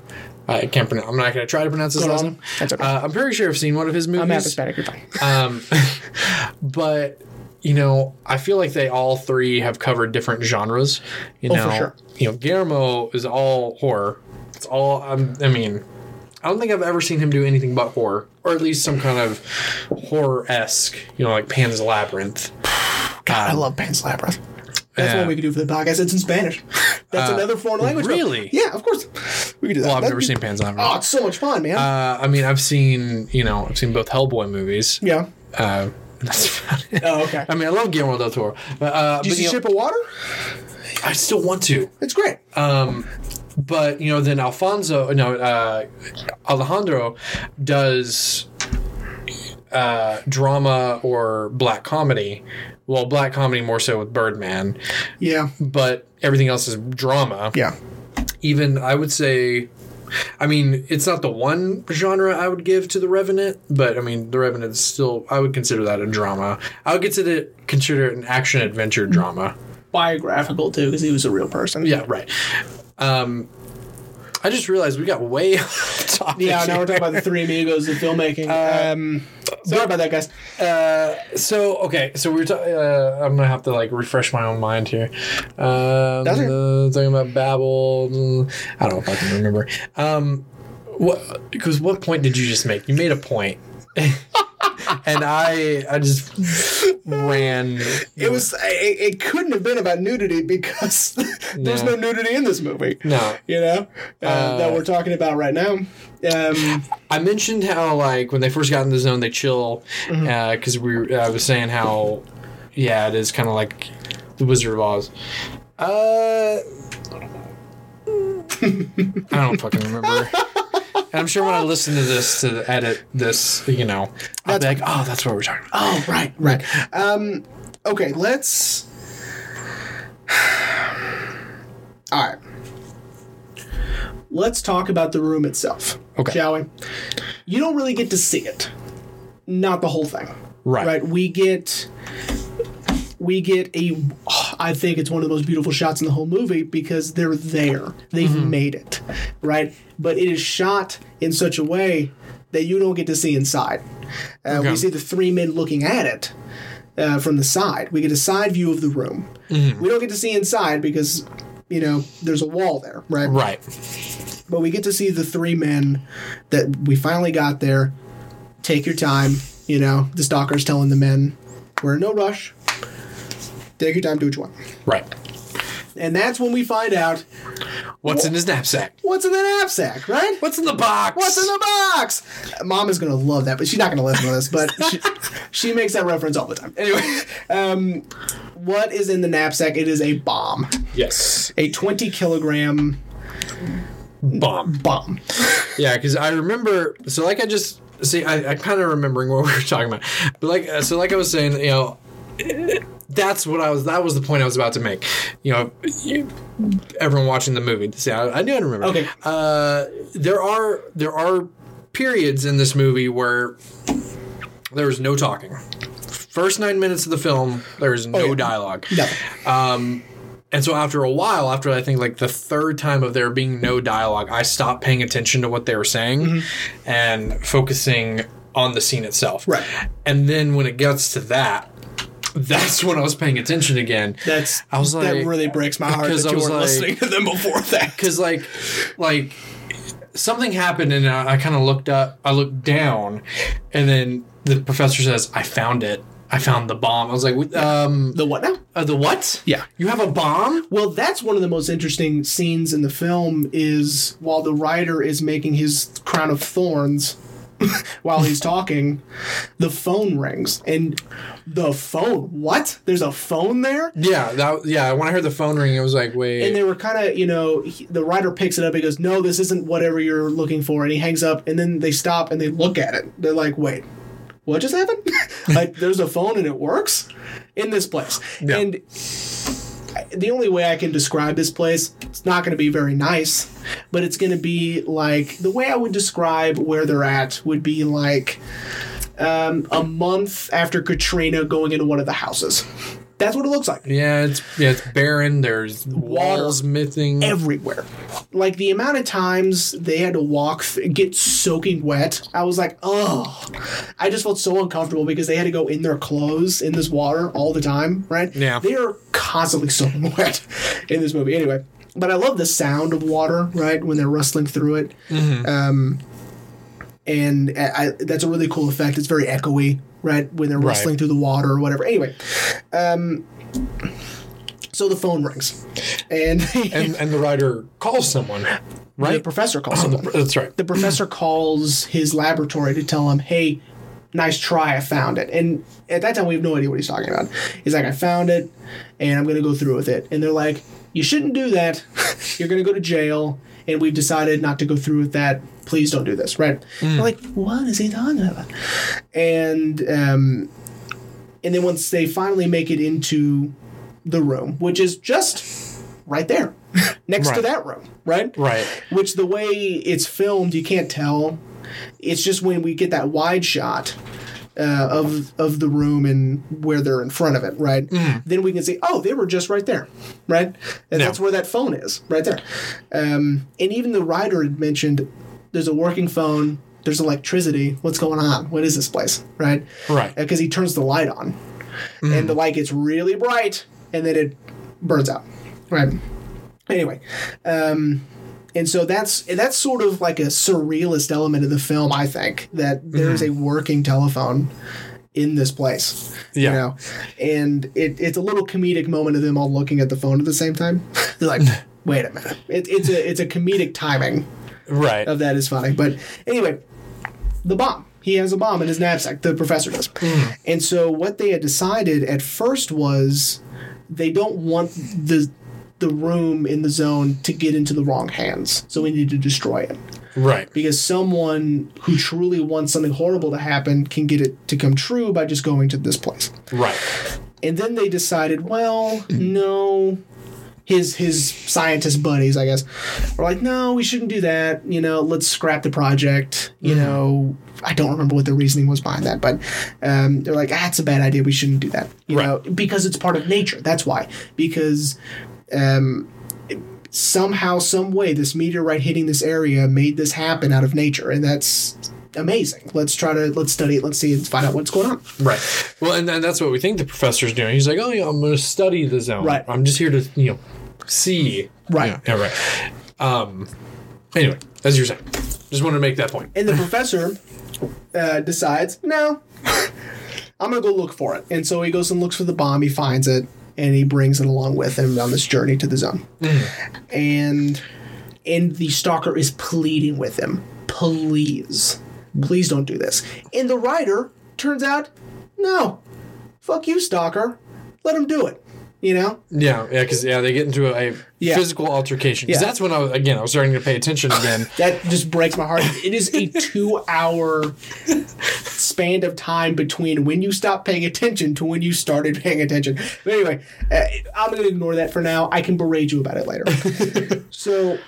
I can't pronounce. I'm not going to try to pronounce his last name. That's okay. Uh, I'm pretty sure I've seen one of his movies. I'm half. Hispanic. You're fine. Um, but you know, I feel like they all three have covered different genres. You Oh, know, for sure. you know, Guillermo is all horror. It's all. Um, I mean, I don't think I've ever seen him do anything but horror, or at least some kind of horror esque. You know, like Pan's Labyrinth. God, I love Pan's Labyrinth. That's Yeah. what we could do for the podcast. It's in Spanish. That's another foreign language. really? Yeah, of course. We could do that. Well, I've That'd never be- seen Pan's Labyrinth. Oh, it's so much fun, man. Uh, I mean, I've seen you know, I've seen both Hellboy movies. yeah. Uh, that's about it. Oh, okay. I mean, I love Guillermo del Toro, but, uh, Do you but see you know, Shape of Water? I still want to. It's great. Um, but you know, then Alfonso, no, uh, Alejandro does uh, drama or black comedy, Well, black comedy more so with Birdman, Yeah. but everything else is drama. Yeah. Even I would say, I mean, it's not the one genre I would give to The Revenant, but I mean, The Revenant is still I would consider that a drama. I would consider it consider it an action adventure drama. Biographical too, because he was a real person. Yeah, right. Um, I just realized we got way off topic. Yeah, now we're talking about the three amigos of filmmaking. um, sorry about that, guys. Uh, so okay, so we we're ta- uh, I'm gonna have to like refresh my own mind here. Um, That's uh, talking about Babel. I don't know if I can remember. Um, what? Because what point did you just make? You made a point, and I I just ran. It was. It, it couldn't have been about nudity because there's no No. nudity in this movie. no. You know uh, that we're talking about right now. Um, I mentioned how like when they first got in the zone they chill Mm-hmm. because we I was saying how yeah it is kind of like the Wizard of Oz. Uh, I don't fucking remember. And I'm sure when I listen to this to edit this, you know, I'll be like, oh, that's what we're talking about. oh, right, right. Um, okay, let's. All right. Let's talk about the room itself. Okay. Shall we? You don't really get to see it. Not the whole thing. Right. Right. We get we get a I think it's one of the most beautiful shots in the whole movie because they're there. They've Mm-hmm. made it. Right? But it is shot in such a way that you don't get to see inside. Uh, Okay. We see the three men looking at it uh, from the side. We get a side view of the room. Mm-hmm. We don't get to see inside because you know there's a wall there, right? Right. But we get to see the three men that we finally got there. Take your time. You know, the stalker's telling the men, we're in no rush. Take your time, do what you want. Right. And that's when we find out What's in his knapsack? what's in the knapsack, right? What's in the box? What's in the box? Mom is gonna love that, but she's not gonna listen to this. But she, she makes that reference all the time. Anyway, um, what is in the knapsack? It is a bomb, Yes. a twenty kilogram Bomb. bomb. Yeah, because I remember. So, like, I just see. I, I kind of remembering what we were talking about. But like, uh, so like I was saying, you know, that's what I was. That was the point I was about to make. You know, you, everyone watching the movie. See, I, I knew I remember. Okay. Uh, there are there are periods in this movie where there is no talking. First nine minutes of the film, there is no Oh, yeah. dialogue. Nothing. And so after a while, after I think like the third time of there being no dialogue, I stopped paying attention to what they were saying and focusing on the scene itself. Right. And then when it gets to that, that's when I was paying attention again. That's I was like that really breaks my heart because that I you was weren't like- listening to them before that. Because like, like something happened and I, I kind of looked up, I looked down, and then the professor says, "I found it. I found the bomb." I was like, "Um, The what now? uh, the what? Yeah. you have a bomb?" Well, that's one of the most interesting scenes in the film is while the writer is making his crown of thorns while he's talking, the phone rings. And the phone, what? There's a phone there? Yeah, that yeah. When I heard the phone ring, it was like, wait. And they were kind of, you know, he- the writer picks it up. He goes, "No, this isn't whatever you're looking for." And he hangs up. And then they stop and they look at it. They're like, "Wait, what just happened? like, there's a phone and it works in this place." Yeah. And the only way I can describe this place, it's not going to be very nice, but it's going to be like the way I would describe where they're at would be like um, a month after Katrina going into one of the houses. That's what it looks like. yeah, it's yeah, it's barren. There's walls missing. everywhere. Like the amount of times they had to walk, get soaking wet, I was like, oh, I just felt so uncomfortable because they had to go in their clothes in this water all the time, right? Yeah. They are constantly soaking wet in this movie. Anyway, but I love the sound of water, right, when they're rustling through it. Um, and I, I, that's a really cool effect. It's very echoey, right, when they're rustling through the water or whatever. Anyway, um, so the phone rings, and, and and the writer calls someone, Right, the professor calls someone. That's right. The professor calls his laboratory to tell him, "Hey, nice try, I found it." And at that time, we have no idea what he's talking about. He's like, "I found it, and I'm going to go through with it." And they're like, "You shouldn't do that. You're going to go to jail." And we've decided not to go through with that. Please don't do this, right? They're like, what is he talking about? And um, and then once they finally make it into the room, which is just right there, next to that room, right? Right. Which the way it's filmed, you can't tell. It's just when we get that wide shot uh, of of the room and where they're in front of it, right? Then we can see, oh, they were just right there, right? And Yeah. that's where that phone is, right there. Um, and even the writer had mentioned there's a working phone, there's electricity. What's going on? What is this place, right? Right. Because he turns the light on, and the light gets really bright, and then it burns out, right? Anyway, um, and so that's that's sort of like a surrealist element of the film. I think that there's a working telephone in this place. Yeah. You know, and it, it's a little comedic moment of them all looking at the phone at the same time. They're like, "Wait a minute!" It, it's a it's a comedic timing Right. of that is funny. But anyway, the bomb. He has a bomb in his knapsack. The professor does. Hmm. And so what they had decided at first was they don't want the the room in the zone to get into the wrong hands. So we need to destroy it. Right. Because someone who truly wants something horrible to happen can get it to come true by just going to this place. Right. And then they decided, well, no. His his scientist buddies, I guess, were like, no, we shouldn't do that. You know, let's scrap the project. You know, I don't remember what the reasoning was behind that, but um, they're like, ah, it's a bad idea. We shouldn't do that. You Right. know, because it's part of nature. That's why. Because um, somehow, some way, this meteorite hitting this area made this happen out of nature, and that's amazing. Let's try to let's study it. Let's see and find out what's going on. Right. Well, and, and that's what we think the professor's doing. He's like, oh, yeah, I'm going to study the zone. Right. I'm just here to, you know, see. Right. Yeah, yeah, right. Um. Anyway, as you're saying, just wanted to make that point. And the professor uh, decides, no, I'm going to go look for it. And so he goes and looks for the bomb. He finds it and he brings it along with him on this journey to the zone. And and the stalker is pleading with him, please, please don't do this. And the writer turns out, no, fuck you, stalker. Let him do it. You know? Yeah, yeah, because yeah, they get into a, a Yeah. physical altercation. Because Yeah. that's when I was again, I was starting to pay attention again. That just breaks my heart. It is a two hour span of time between when you stopped paying attention to when you started paying attention. But anyway, uh, I'm going to ignore that for now. I can berate you about it later. so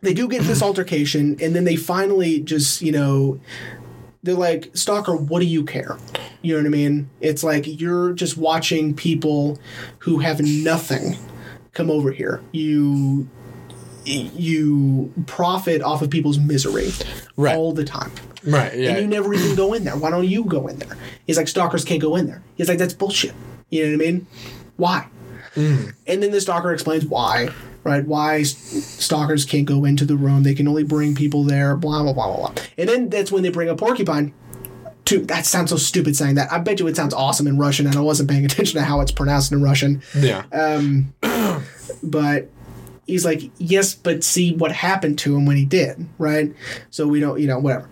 they do get this altercation, and then they finally just, you know, they're like, Stalker, what do you care? You know what I mean? It's like you're just watching people who have nothing come over here. You you profit off of people's misery Right. all the time. right. Yeah. And you never even go in there. Why don't you go in there? He's like, stalkers can't go in there. He's like, that's bullshit. You know what I mean? Why? Mm. And then the stalker explains why, right? Why stalkers can't go into the room. They can only bring people there, blah, blah, blah, blah, blah. And then that's when they bring a porcupine. To, that sounds so stupid saying that. I bet you it sounds awesome in Russian, and I wasn't paying attention to how it's pronounced in Russian yeah. but he's like, yes, but see what happened to him when he did, right? So we don't, you know, whatever.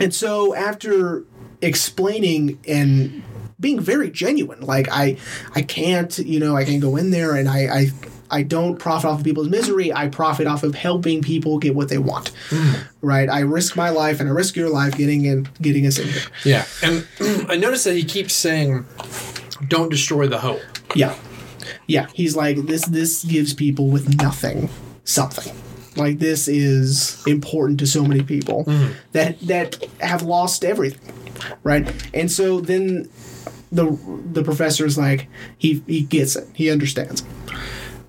And so after explaining and being very genuine, like I, I can't, you know, I can't go in there and I, I, I don't profit off of people's misery. I profit off of helping people get what they want, hmm. right? I risk my life and I risk your life getting in, getting us in here. Yeah. And I noticed that he keeps saying, "Don't destroy the hope." Yeah. Yeah. He's like, this this gives people with nothing something. Like this is important to so many people hmm. that that have lost everything. Right? And so then the the professor's like he he gets it. He understands.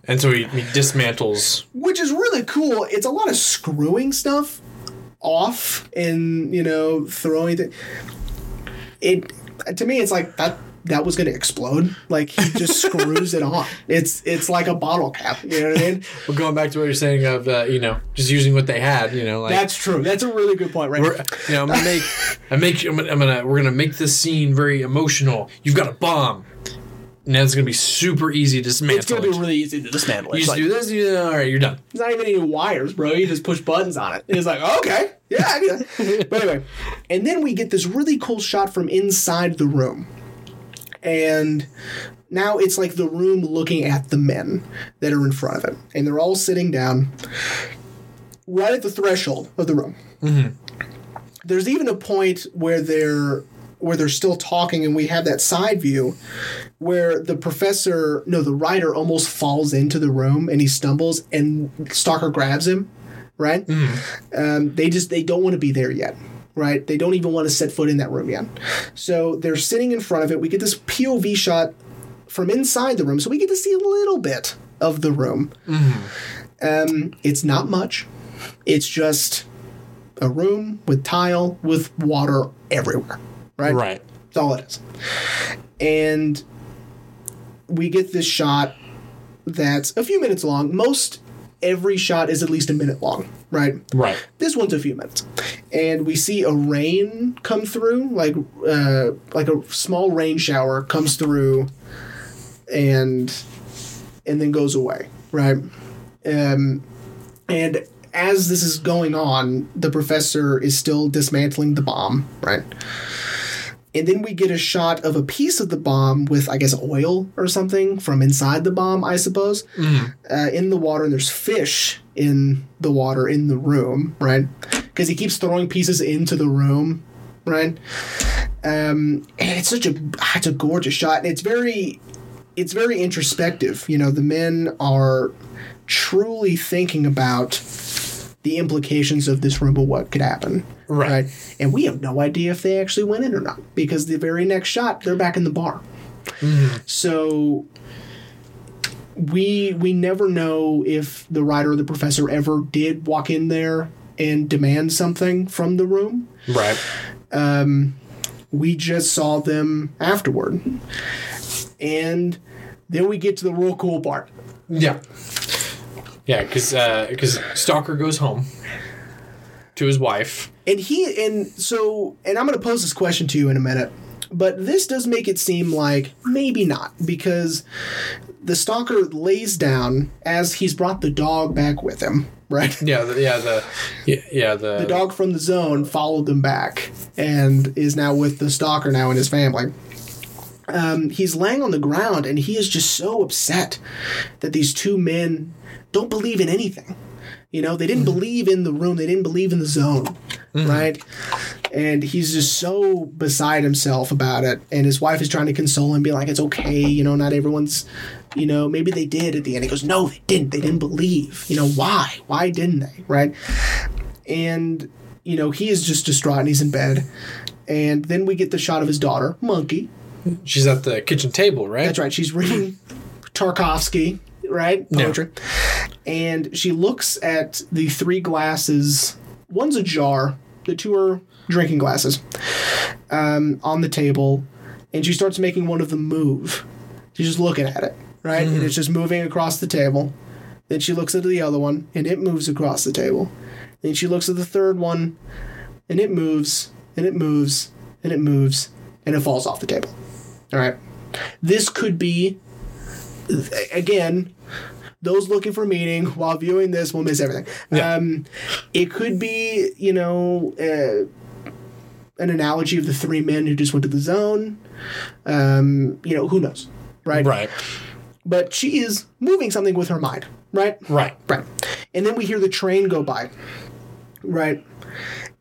And so he, he dismantles. Which is really cool. It's a lot of screwing stuff off and, you know, throwing it. It to me it's like that that was going to explode. Like he just screws it on. It's it's like a bottle cap. You know what I mean? We're going back to what you're saying of uh, you know just using what they had. You know, like That's true. That's a really good point, right? we're, you know, I'm gonna make, I make, I'm gonna, I'm gonna, we're gonna make this scene very emotional. You've got a bomb. Now it's gonna be super easy to dismantle. it's to be really easy to dismantle. you just like, do this. You, all right, you're done. It's not even any wires, bro. You just push buttons on it. And it's like, okay, yeah, I do that. But anyway, and then we get this really cool shot from inside the room. And now it's like the room looking at the men that are in front of it. And they're all sitting down right at the threshold of the room. There's even a point where they're where they're still talking, and we have that side view where the professor, no, the writer almost falls into the room and he stumbles, and Stalker grabs him. Right? Um, they just they don't want to be there yet. Right? They don't even want to set foot in that room yet. So they're sitting in front of it. We get this POV shot from inside the room, so we get to see a little bit of the room. Um, it's not much. It's just a room with tile with water everywhere. Right? Right. That's all it is. And we get this shot that's a few minutes long. Most every shot is at least a minute long, right? Right. This one's a few minutes, and we see a rain come through, like uh, like a small rain shower comes through, and and then goes away, right? Um, and as this is going on, the professor is still dismantling the bomb, right? And then we get a shot of a piece of the bomb with, I guess, oil or something from inside the bomb, I suppose, uh, in the water. And there's fish in the water in the room, right? Because he keeps throwing pieces into the room, right? Um, and it's such a it's a gorgeous shot, and it's very it's very introspective. You know, the men are truly thinking about the implications of this room what could happen. Right. And we have no idea if they actually went in or not because the very next shot they're back in the bar. Mm-hmm. So we we never know if the writer or the professor ever did walk in there and demand something from the room. Right. Um, we just saw them afterward. And then we get to the real cool part. Yeah. Yeah, because because uh, Stalker goes home to his wife. And he and so and I'm going to pose this question to you in a minute. But this does make it seem like maybe not because the stalker lays down as he's brought the dog back with him, right? Yeah, the, yeah, the yeah, yeah the, The dog from the zone followed them back and is now with the stalker now and his family. Um, he's laying on the ground and he is just so upset that these two men don't believe in anything. You know, they didn't mm-hmm. believe in the room, they didn't believe in the zone, mm-hmm. right? And he's just so beside himself about it. And his wife is trying to console him, be like, it's okay, you know, not everyone's, you know, maybe they did at the end. He goes, no, they didn't. They didn't believe. You know, why? Why didn't they, right? And, you know, he is just distraught and he's in bed. And then we get the shot of his daughter, Monkey. she's at the kitchen table, right? That's right. She's reading Tarkovsky, right? Poetry. And she looks at the three glasses. One's a jar. The two are drinking glasses um, on the table. And she starts making one of them move. She's just looking at it, right? And it's just moving across the table. Then she looks at the other one, and it moves across the table. Then she looks at the third one, and it moves, and it moves, and it moves, and it falls off the table. All right. This could be, again, those looking for meaning while viewing this will miss everything. Um, it could be, you know, uh, an analogy of the three men who just went to the zone. Um, you know, who knows, right? Right. But she is moving something with her mind, right? Right. Right. And then we hear the train go by, right?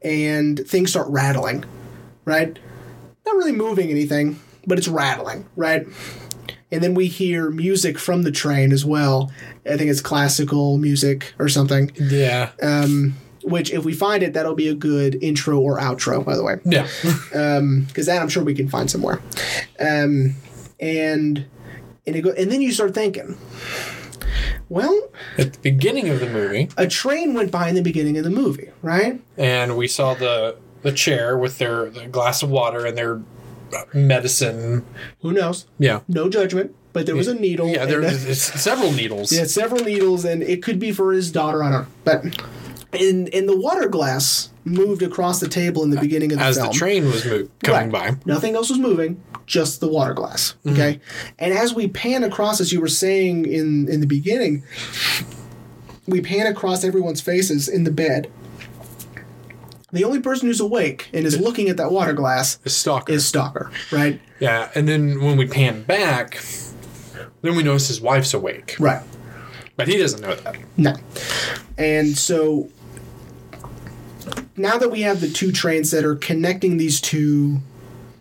And things start rattling, right? Not really moving anything, but it's rattling, right? And then we hear music from the train as well. I think it's classical music or something, Yeah. which if we find it, that'll be a good intro or outro, by the way yeah. because that I'm sure we can find somewhere. Um, and and, it go, and then you start thinking, well, At the beginning of the movie, a train went by in the beginning of the movie, right? and we saw the the chair with their the glass of water and their medicine. Who knows? Yeah. No judgment, but there was a needle. Yeah, and, there uh, there's several needles. Yeah, several needles, and it could be for his daughter. I don't know, but in in the water glass moved across the table in the beginning of the As film. the train was mo- coming Right. by. Nothing else was moving, just the water glass. Okay. And as we pan across, as you were saying in, in the beginning, we pan across everyone's faces in the bed. The only person who's awake and is looking at that water glass The stalker. is Stalker, right? yeah, and then when we pan back, then we notice his wife's awake, Right. but he doesn't know that. No. And so now that we have the two trains that are connecting these two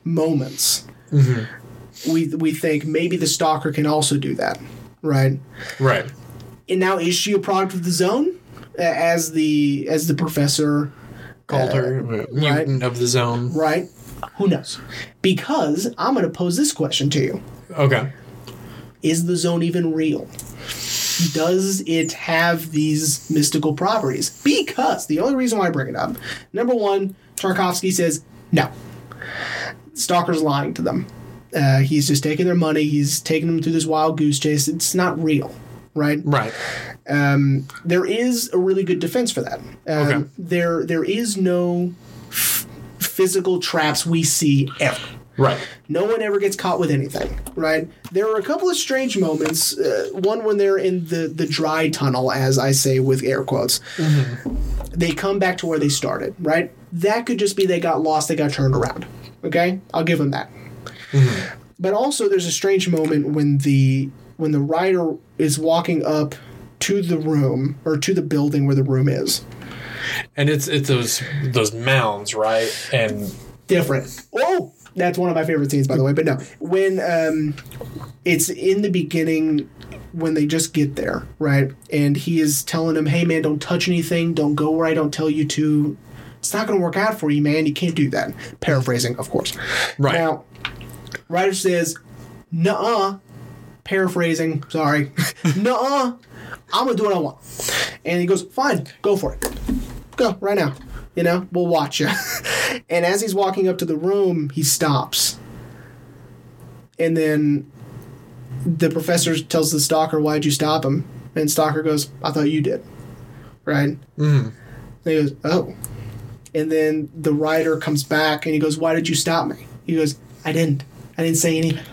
moments, mm-hmm. we we think maybe the stalker can also do that, right? Right. And now is she a product of the zone, as the as the professor Her uh, mutant of the zone. right? Who knows? Because I'm going to pose this question to you: Okay. Is the zone even real? Does it have these mystical properties? Because the only reason why I bring it up, number one, Tarkovsky says no. Stalker's lying to them. Uh, he's just taking their money. He's taking them through this wild goose chase. It's not real, right? Right. Um, there is a really good defense for that. Um, Okay. There, there is no f- physical traps we see ever. Right. No one ever gets caught with anything, right? There are a couple of strange moments. Uh, one when they're in the the dry tunnel, as I say with air quotes. They come back to where they started, right? That could just be they got lost, they got turned around. Okay, I'll give them that. But also, there's a strange moment when the when the writer is walking up to the room or to the building where the room is. And it's it's those those mounds, right? And different. Oh, that's one of my favorite scenes, by the way. But no, when um, it's in the beginning when they just get there, right? And he is telling him, "Hey, man, don't touch anything. Don't go where I don't tell you to. It's not going to work out for you, man. You can't do that." Paraphrasing, of course. right. Now, Writer says, "Nuh-uh." Paraphrasing, sorry. Nuh-uh. I'm gonna do what I want. And he goes, "Fine, go for it. Go right now. You know, we'll watch you." and as he's walking up to the room, he stops. And then the professor tells the stalker, "Why'd you stop him?" And stalker goes, "I thought you did." Right? Mm-hmm. And he goes, "Oh." And then the writer comes back and he goes, "Why did you stop me?" He goes, "I didn't. I didn't say anything."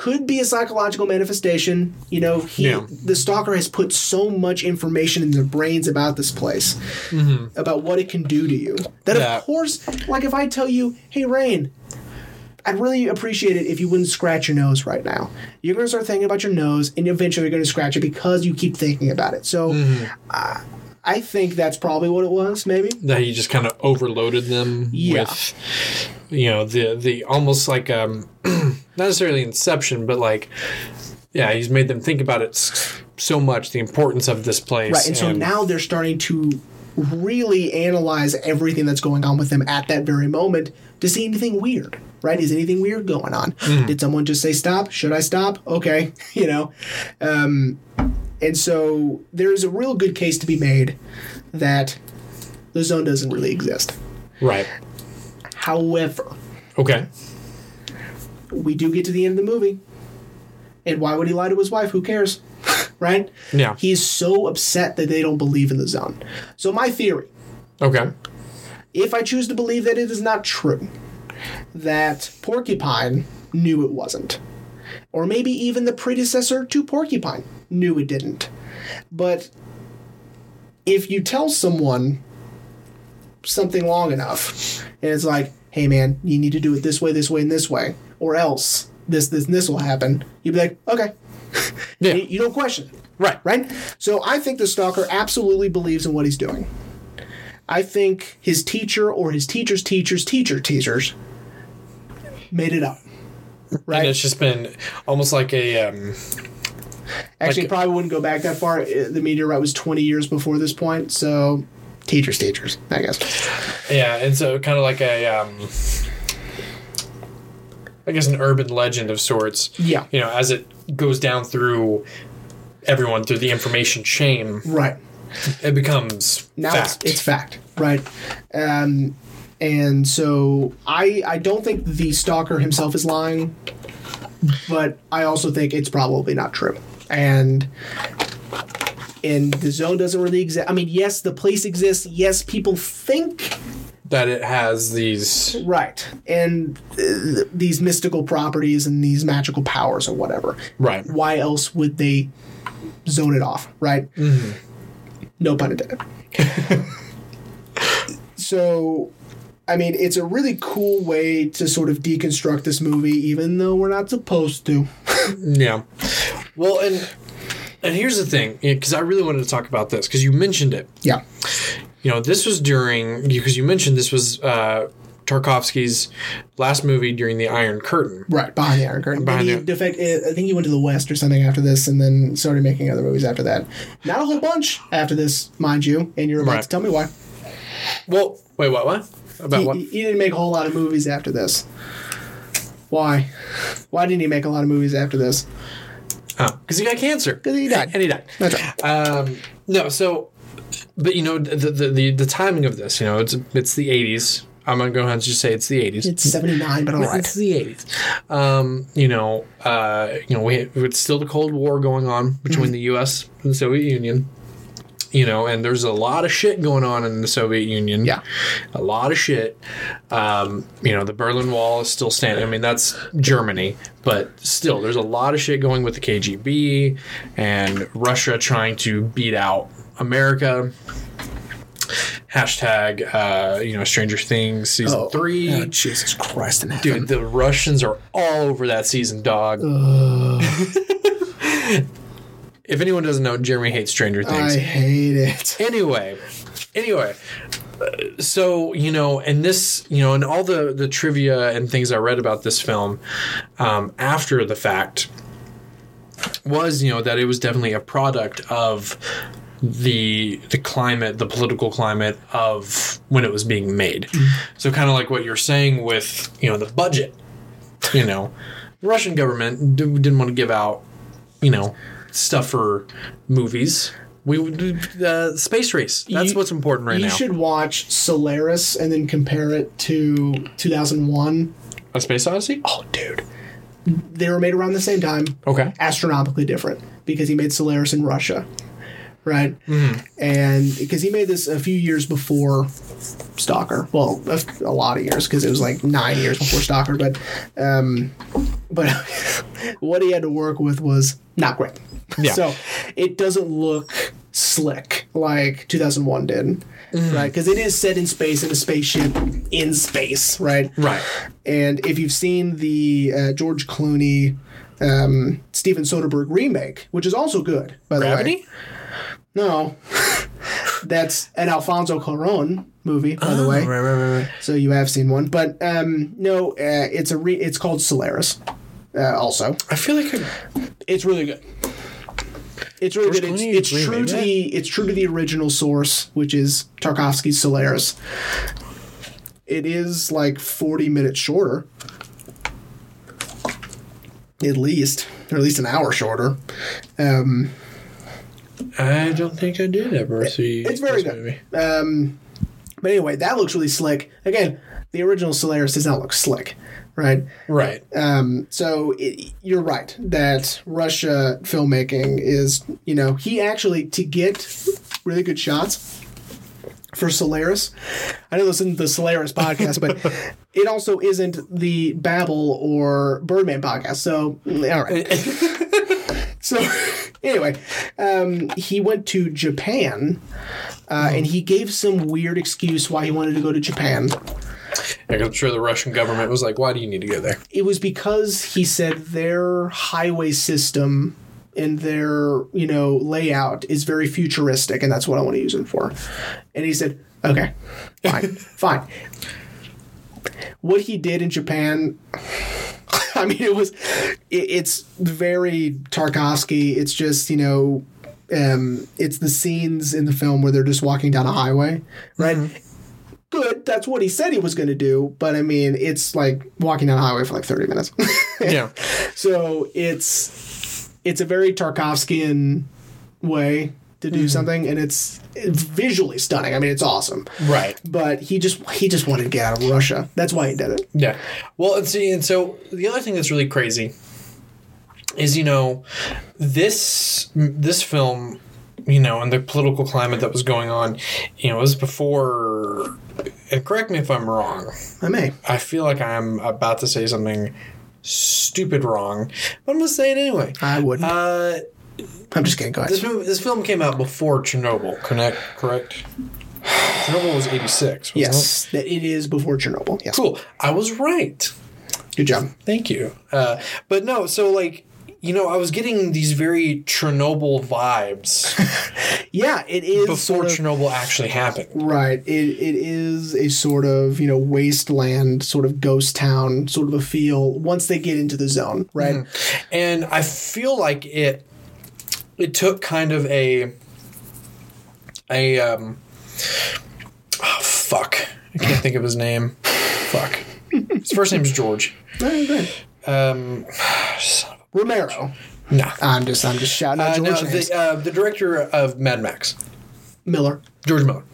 Could be a psychological manifestation. You know, he, Yeah. the stalker has put so much information in their brains about this place, about what it can do to you. That Yeah. of course, like if I tell you, "Hey, Rain, I'd really appreciate it if you wouldn't scratch your nose right now. You're going to start thinking about your nose, and eventually you're going to scratch it because you keep thinking about it. So, uh, I think that's probably what it was. Maybe. that he just kind of overloaded them Yeah. with you know the the almost like um not necessarily inception but like yeah he's made them think about it so much the importance of this place Right. And so now they're starting to really analyze everything that's going on with them at that very moment to see anything weird. Right? Is anything weird going on? Did someone just say stop? Should I stop? Okay. You know. Um, and so there's a real good case to be made that the zone doesn't really exist. right However, okay we do get to the end of the movie. And why would he lie to his wife? Who cares? right? Yeah. He's so upset that they don't believe in the zone. So my theory, okay if I choose to believe that it is not true, that Porcupine knew it wasn't. Or maybe even the predecessor to Porcupine knew it didn't. But if you tell someone something long enough, and it's like, hey man, you need to do it this way, this way, and this way, or else this, this, and this will happen, you'd be like, okay. Yeah. you, you don't question it. right Right? So I think the stalker absolutely believes in what he's doing. I think his teacher or his teacher's teacher's teacher teachers made it up. And Right? it's just been almost like a um Actually, like- probably wouldn't go back that far. Uh, The meteorite was 20 years before this point, so teachers, teachers, I guess. yeah and so kind of like a um i guess an urban legend of sorts Yeah. you know as it goes down through everyone through the information chain Right. it becomes Now fact It's, it's fact, right? Um, and so I I don't think the stalker himself is lying, but I also think it's probably not true. And and the zone doesn't really exist. I mean, yes, the place exists. Yes, people think that it has these right, and uh, these mystical properties and these magical powers or whatever. right Why else would they zone it off, right? No pun intended. so, I mean, it's a really cool way to sort of deconstruct this movie, even though we're not supposed to. yeah well and and here's the thing because i really wanted to talk about this because you mentioned it Yeah. you know this was during because you mentioned this was uh Tarkovsky's last movie during the Iron Curtain. Right behind the Iron Curtain. Behind he the- defect, I think he went to the West or something after this, and then started making other movies after that. Not a whole bunch after this, mind you. And you're about Right. to tell me why. Well, wait, what? What about He, what? he didn't make a whole lot of movies after this. Why? Why didn't he make a lot of movies after this? Oh, because he got cancer. Because he died. And he died. That's right. Um, no, so, but you know the, the the the timing of this, you know, it's it's the '80s. I'm gonna go ahead and just say it's the '80s. It's 79, but all right. It's the '80s. Um, you know, uh, you know, we it's still the Cold War going on between Mm-hmm. the U.S. and the Soviet Union. You know, and there's a lot of shit going on in the Soviet Union. Yeah. a lot of shit. Um, you know, the Berlin Wall is still standing. I mean, that's Germany, but still, there's a lot of shit going with the KGB and Russia trying to beat out America. Hashtag, uh, you know, Stranger Things season three. Oh, Jesus Christ in heaven. Dude, the Russians are all over that season, dog. if anyone doesn't know, Jeremy hates Stranger Things. I hate it. Anyway, anyway, uh, so you know, and this, you know, and all the the trivia and things I read about this film um, after the fact was, you know, that it was definitely a product of the the climate, the political climate of when it was being made. So kind of like what you're saying with, you know, the budget. You know, the Russian government d- didn't want to give out, you know, stuff for movies. We would uh, space race. That's You- what's important right you now. You should watch Solaris and then compare it to 2001. A space odyssey. Oh, dude. They were made around the same time. Okay. astronomically different because he made Solaris in Russia, right? Mm-hmm. And because he made this a few years before Stalker, well, a, a lot of years because it was like nine years before Stalker, but um, but what he had to work with was not great. Yeah. So it doesn't look slick like 2001 did. Mm-hmm. Right, because it is set in space in a spaceship in space, right? Right. And if you've seen the uh, George Clooney, um, Steven Soderbergh remake, which is also good, by the way. No, that's an Alfonso Cuarón movie, by the way. Right, right, right. So you have seen one, but um, no, uh, it's a re- it's called Solaris. Uh, also, I feel like I, it's really good. It's really George good. It's, Clooney it's true to that? the it's true to the original source, which is Tarkovsky's Solaris. It is like forty minutes shorter, at least, or at least an hour shorter. Um, I don't think I did ever see. it's very good. movie. Um, but anyway, that looks really slick. Again, the original Solaris does not look slick, right? Right. Um, so it, you're right that Russia filmmaking is, you know, he actually to get really good shots for Solaris. I know this isn't the Solaris podcast, but it also isn't the Babel or Birdman podcast. So all right. so anyway, um, he went to Japan. Uh, and he gave some weird excuse why he wanted to go to Japan. Yeah, 'cause I'm sure the Russian government was like, "Why do you need to go there?" it was because he said their highway system and their you know layout is very futuristic and that's what i want to use it for. And he said okay fine fine. What he did in japan i mean it was it, it's very tarkovsky. It's just you know um, it's the scenes in the film where they're just walking down a highway right good. That's what he said he was going to do. But I mean, it's like walking down a highway for like 30 minutes. Yeah. so it's it's a very Tarkovskian way to do mm-hmm. something, and it's, it's visually stunning. I mean, it's awesome. Right. But he just he just wanted to get out of Russia. That's why he did it. Yeah. Well, and see, and so the other thing that's really crazy is you know this this film, you know, and the political climate that was going on, you know, it was before. And correct me if I'm wrong. I may. I feel like I'm about to say something stupid wrong, but I'm gonna say it anyway. I wouldn't. Uh, I'm just kidding. Go ahead. this movie, this film came out before Chernobyl. Correct? Correct. Chernobyl was '86. Yes, that it is before Chernobyl. Yes. Cool. I was right. Good job. Thank you. Uh, but no, so like you know, I was getting these very Chernobyl vibes Yeah, it is before sort of, Chernobyl actually happened. right. It it is a sort of you know wasteland, sort of ghost town, sort of a feel once they get into the zone, right? Mm-hmm. And I feel like it it took kind of a a um oh, fuck. I can't think of his name. Fuck. His first name's George. Right. Romero. No, I'm just I'm just shouting out Uh, no, George names. the, uh, the director of Mad Max, Miller. George Miller.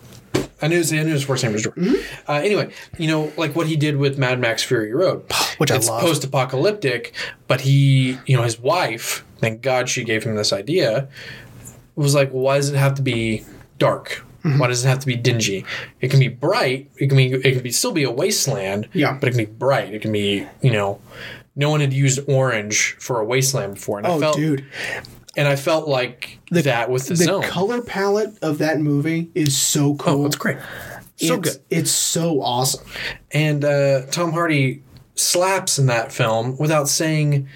I knew his, I knew his first name was George. Mm-hmm. Uh, anyway, you know, like what he did with Mad Max Fury Road, Which I love. post-apocalyptic, but he, you know, his wife, thank God she gave him this idea, was like, why does it have to be dark? Mm-hmm. Why does it have to be dingy? It can be bright. It can be. It can be still be a wasteland. Yeah. but it can be bright. It can be. You know, no one had used orange for a wasteland before, and I Oh, felt dude, and I felt like the, that with the, the zone. color palette of that movie is so cool. oh, it's great. So it's, good. It's so awesome. And uh, Tom Hardy slaps in that film without saying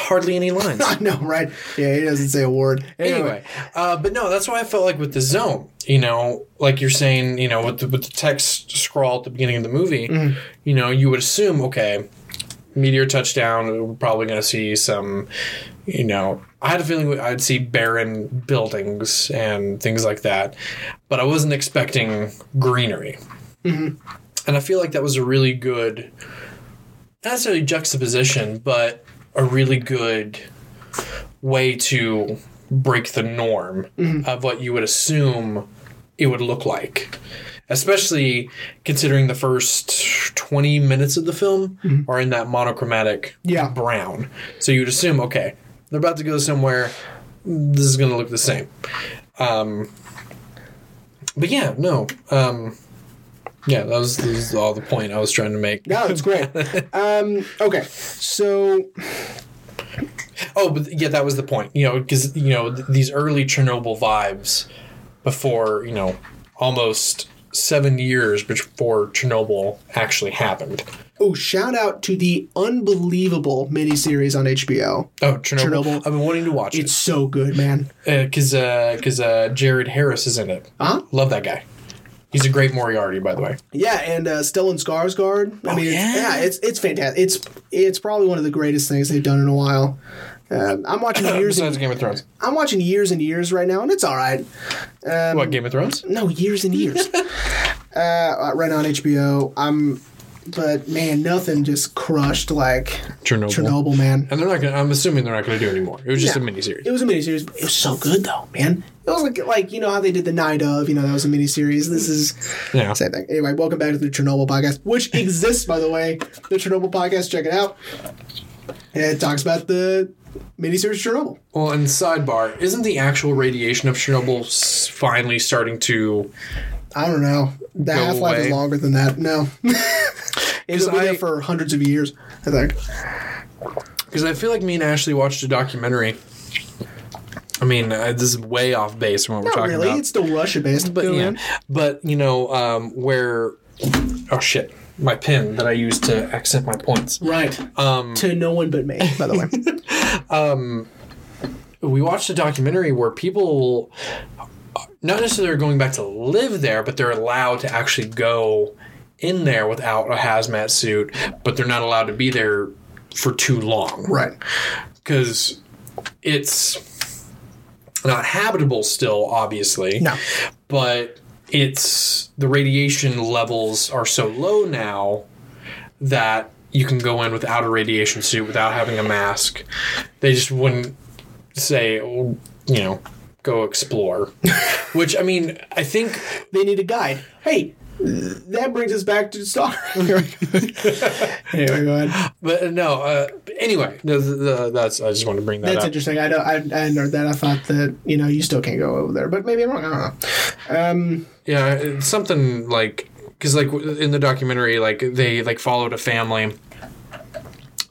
hardly any lines. I know, right? Yeah, he doesn't say a word. anyway, uh, but no, that's why I felt like with the zone, you know, like you're saying, you know, with the, with the text scroll at the beginning of the movie, Mm-hmm. you know, you would assume, okay, meteor touchdown, we're probably going to see some, you know, I had a feeling I'd see barren buildings and things like that, but I wasn't expecting greenery. Mm-hmm. And I feel like that was a really good, not necessarily juxtaposition, but a really good way to break the norm of what you would assume it would look like. Especially considering the first 20 minutes of the film are in that monochromatic Yeah. brown. So you'd assume, okay, they're about to go somewhere. This is going to look the same. Um, but yeah, no. Um, yeah, that was, that was all the point I was trying to make. No, it's great. um, okay, so Oh, but yeah, that was the point. You know, because you know th- these early Chernobyl vibes before you know almost seven years before Chernobyl actually happened. oh, shout out to the unbelievable miniseries on HBO. Oh, Chernobyl! Chernobyl. I've been wanting to watch it. It's so good, man. because because uh, Jared Harris is in it. Huh? Love that guy. He's a great Moriarty, by the way. Yeah, and uh, Stellan Skarsgård. I mean, it's, yeah? yeah, it's it's fantastic. It's it's probably one of the greatest things they've done in a while. Um, I'm watching years. Besides And, Game of Thrones. I'm watching years and years right now, and it's all right. Um, What Game of Thrones? No, years and years. uh, right on HBO. I'm, but man, nothing just crushed like Chernobyl. Chernobyl, man. And they're not to I'm assuming they're not going to do anymore. It was just Yeah. a miniseries. It was a miniseries. but It was so good though, man. It was like like you know how they did the night of. You know that was a miniseries. This is Yeah. same thing. Anyway, welcome back to the Chernobyl podcast, which exists by the way. The Chernobyl podcast. Check it out. And it talks about the miniseries Chernobyl. Well, and sidebar, isn't the actual radiation of Chernobyl finally starting to? I don't know. The half life is longer than that. No. It's been there for hundreds of years. I think. Because I feel like me and Ashley watched a documentary. I mean, uh, this is way off base from what we're talking about. Not really. about. It's still Russia based. but yeah, but you know, um, where oh shit, my pin that I use to accept my points. Right. Um, to no one but me, by the way. we watched a documentary where people not necessarily going back to live there, but they're allowed to actually go in there without a hazmat suit, but they're not allowed to be there for too long. right. because it's not habitable still, obviously. No. But it's the radiation levels are so low now that you can go in without a radiation suit, without having a mask. They just wouldn't say, you know, go explore. Which I mean, I think They need a guide. Hey, that brings us back to Star. anyway, go ahead. but uh, no. Uh, anyway, the, the, that's I just wanted to bring that That's up. interesting. I don't. I, I that. I thought that you know you still can't go over there, but maybe I'm wrong. I don't know. Um, Yeah, it's something like because like in the documentary, like they like followed a family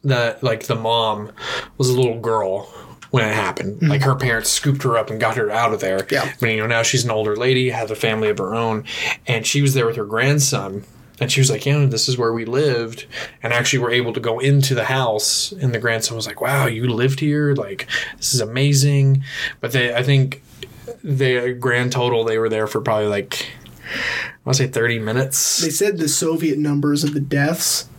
that like the mom was a little girl when it happened. Like mm-hmm. her parents scooped her up and got her out of there. Yeah. But you know now she's an older lady, has a family of her own, and she was there with her grandson. And she was like, "Yeah, this is where we lived," and actually we were able to go into the house. And the grandson was like, "Wow, you lived here? Like, this is amazing." But they, I think, the uh, grand total they were there for probably like, I want to say thirty minutes. They said the Soviet numbers of the deaths.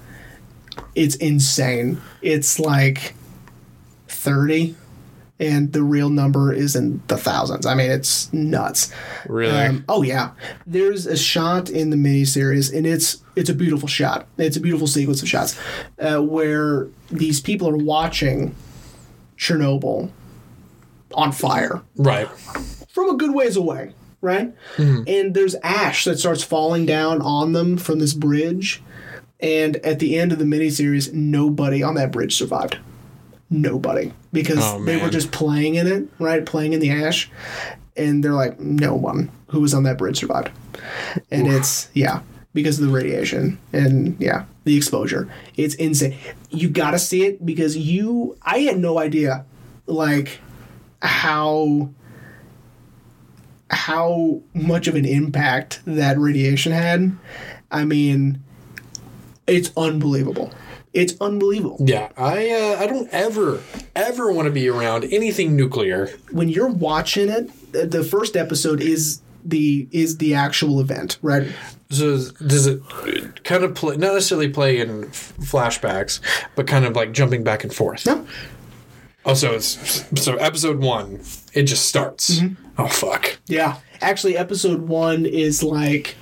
It's insane. It's like thirty, and the real number is in the thousands. I mean, it's nuts. Really? Um, oh yeah, there's a shot in the miniseries, and it's it's a beautiful shot. It's a beautiful sequence of shots uh, where these people are watching Chernobyl on fire right. from a good ways away, right? And there's ash that starts falling down on them from this bridge. And at the end of the miniseries, nobody on that bridge survived. Nobody. Because Oh, they were just playing in it, right? Playing in the ash. And they're like, no one who was on that bridge survived. And it's, yeah, because of the radiation and, yeah, the exposure. It's insane. You got to see it because you, I had no idea, like, how how much of an impact that radiation had. I mean, it's unbelievable. It's unbelievable. Yeah, I uh, I don't ever ever want to be around anything nuclear. When you're watching it, the- first episode is the is the actual event, right? So does it kind of play, not necessarily play in flashbacks, but kind of like jumping back and forth? No. Oh, so it's so episode one, it just starts. Oh fuck! Yeah. Actually, episode one is like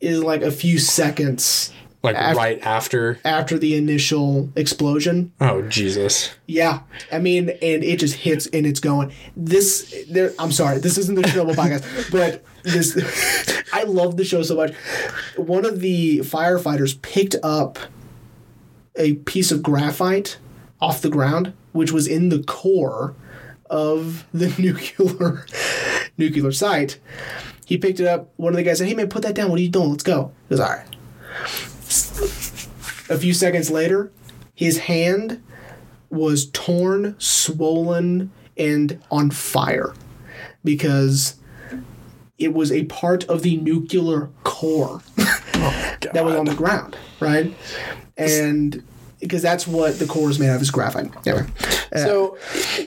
is like a few seconds Like Af- right after. after the initial explosion. Oh Jesus! Yeah, I mean, and it just hits and it's going. This, there. I'm sorry, this isn't the Chernobyl podcast, but this. I love the show so much. One of the firefighters picked up a piece of graphite off the ground, which was in the core of the nuclear nuclear site. He picked it up. One of the guys said, "Hey man, put that down. What are you doing? Let's go." He goes, "All right." A few seconds later, his hand was torn, swollen, and on fire because it was a part of the nuclear core oh, that was on the ground, right? And because that's what the core is made of is graphite. Anyway, uh, So,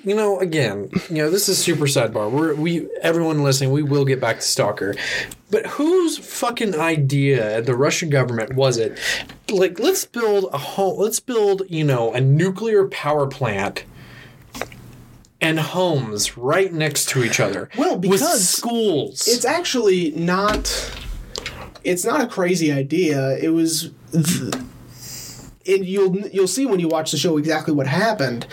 you know, again, you know, this is super sidebar. We're we everyone listening, we will get back to Stalker, but whose fucking idea the Russian government was it? Like, let's build a home. Let's build, you know, a nuclear power plant. And homes right next to each other. Well, with because schools. it's actually not. It's not a crazy idea. It was. Th- and you'll you'll see when you watch the show exactly what happened.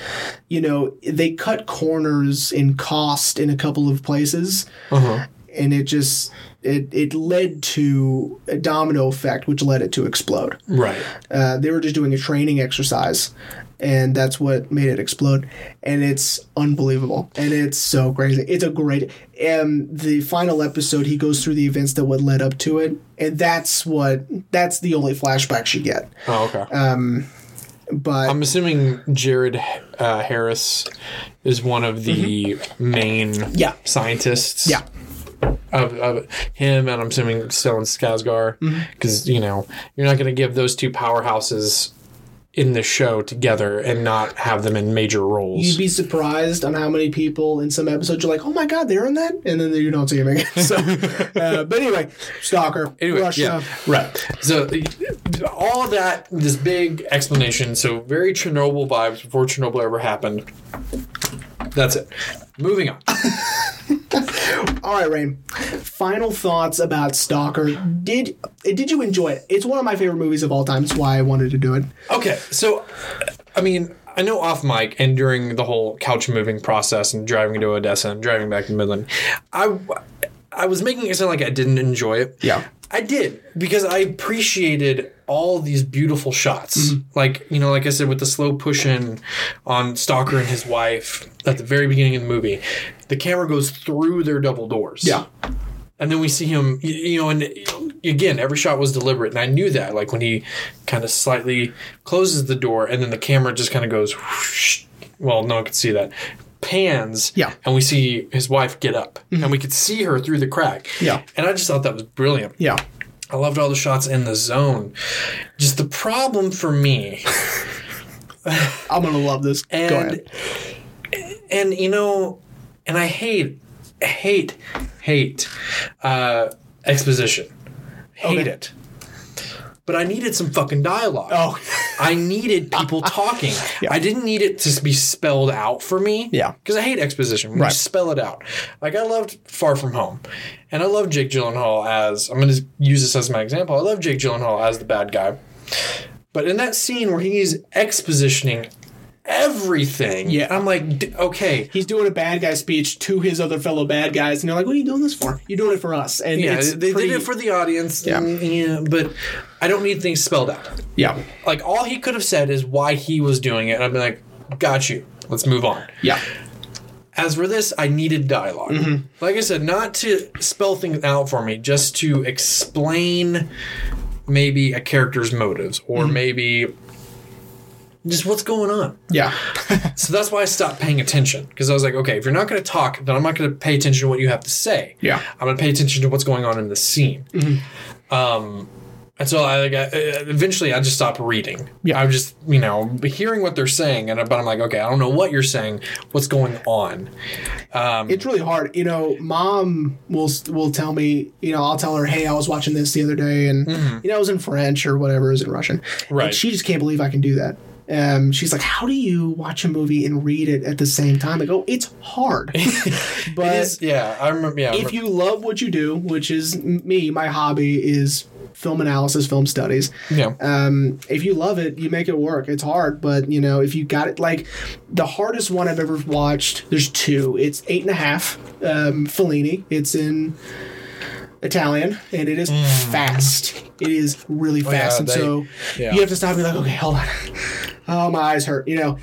You know, they cut corners in cost in a couple of places, uh-huh. and it just it it led to a domino effect, which led it to explode. Right. Uh, they were just doing a training exercise, and that's what made it explode. And it's unbelievable, and it's so crazy. It's a great. Um, the final episode, he goes through the events that would led up to it, and that's what that's the only flashbacks you get. Oh, okay. But I'm assuming Jared uh, Harris is one of the main Mm-hmm. Yeah. scientists. yeah, of, of him and I'm assuming Stellan Skarsgård Mm-hmm. because you know you're not going to give those two powerhouses in the show together and not have them in major roles. you'd be surprised on how many people in some episodes you're like, oh my god, they're in that, and then you don't see them again. So, uh, but anyway, Stalker, Anyway, Russia. yeah, right. So all that, this big explanation. So very Chernobyl vibes before Chernobyl ever happened. That's it. Moving on. All right, Rain. Final thoughts about Stalker. Did eh, did you enjoy it? It's one of my favorite movies of all time. It's why I wanted to do it. Okay, so I mean, I know off mic and during the whole couch moving process and driving to Odessa and driving back to Midland, I I was making it sound like I didn't enjoy it. Yeah. I did because I appreciated all these beautiful shots. Mm-hmm. Like, you know, like I said, with the slow push in on Stalker and his wife at the very beginning of the movie, the camera goes through their double doors. Yeah. And then we see him, you know, and again, every shot was deliberate. And I knew that, like when he kind of slightly closes the door and then the camera just kind of goes, whoosh. well, no one could see that, pans. Yeah. And we see his wife get up mm-hmm. and we could see her through the crack. Yeah. And I just thought that was brilliant. Yeah. I loved all the shots in the zone. Just the problem for me, I'm gonna love this. Go and ahead. and you know, and I hate, hate, hate uh, exposition. Hate Okay. it. But I needed some fucking dialogue. Oh, I needed people talking. Yeah. I didn't need it to be spelled out for me. Yeah. Because I hate exposition. When Right. you spell it out. Like I loved Far From Home. And I love Jake Gyllenhaal as I'm gonna use this as my example. I love Jake Gyllenhaal as the bad guy. But in that scene where he's expositioning everything, Yeah. I'm like, d- okay, he's doing a bad guy speech to his other fellow bad guys, and they're like, "What are you doing this for? You're doing it for us." And yeah, they pretty- did it for the audience. Yeah. and, yeah, but I don't need things spelled out. yeah, Like all he could have said is why he was doing it. And I'd be like, got you. Let's move on. yeah, As for this, I needed dialog mm-hmm. Like I said, not to spell things out for me, just to explain maybe a character's motives or mm-hmm. maybe just what's going on. yeah, So that's why I stopped paying attention because I was like, okay, if you're not going to talk, then I'm not going to pay attention to what you have to say. Yeah. I'm going to pay attention to what's going on in the scene. Mm-hmm. Um, and so I like I, uh, eventually I just stopped reading. Yeah. I'm just you know hearing what they're saying, and but I'm like, okay, I don't know what you're saying. What's going on? it's really hard. You know, mom will will tell me. You know, I'll tell her, "Hey, I was watching this the other day, and you know, it was in French or whatever, it was in Russian." Right. And she just can't believe I can do that. Um, she's like, "How do you watch a movie and read it at the same time?" I go, "It's hard." but It is, yeah, I remember. Yeah, I if remember- you love what you do, which is me, my hobby is film analysis, film studies. yeah, Um, if you love it, you make it work. It's hard, but you know, if you got it, like the hardest one I've ever watched, there's two. It's eight and a half. Um, Fellini. It's in Italian, and it is fast. It is really fast, and Mm. Oh, they- so yeah. you have to stop and be like, okay, hold on. Oh, my eyes hurt, you know,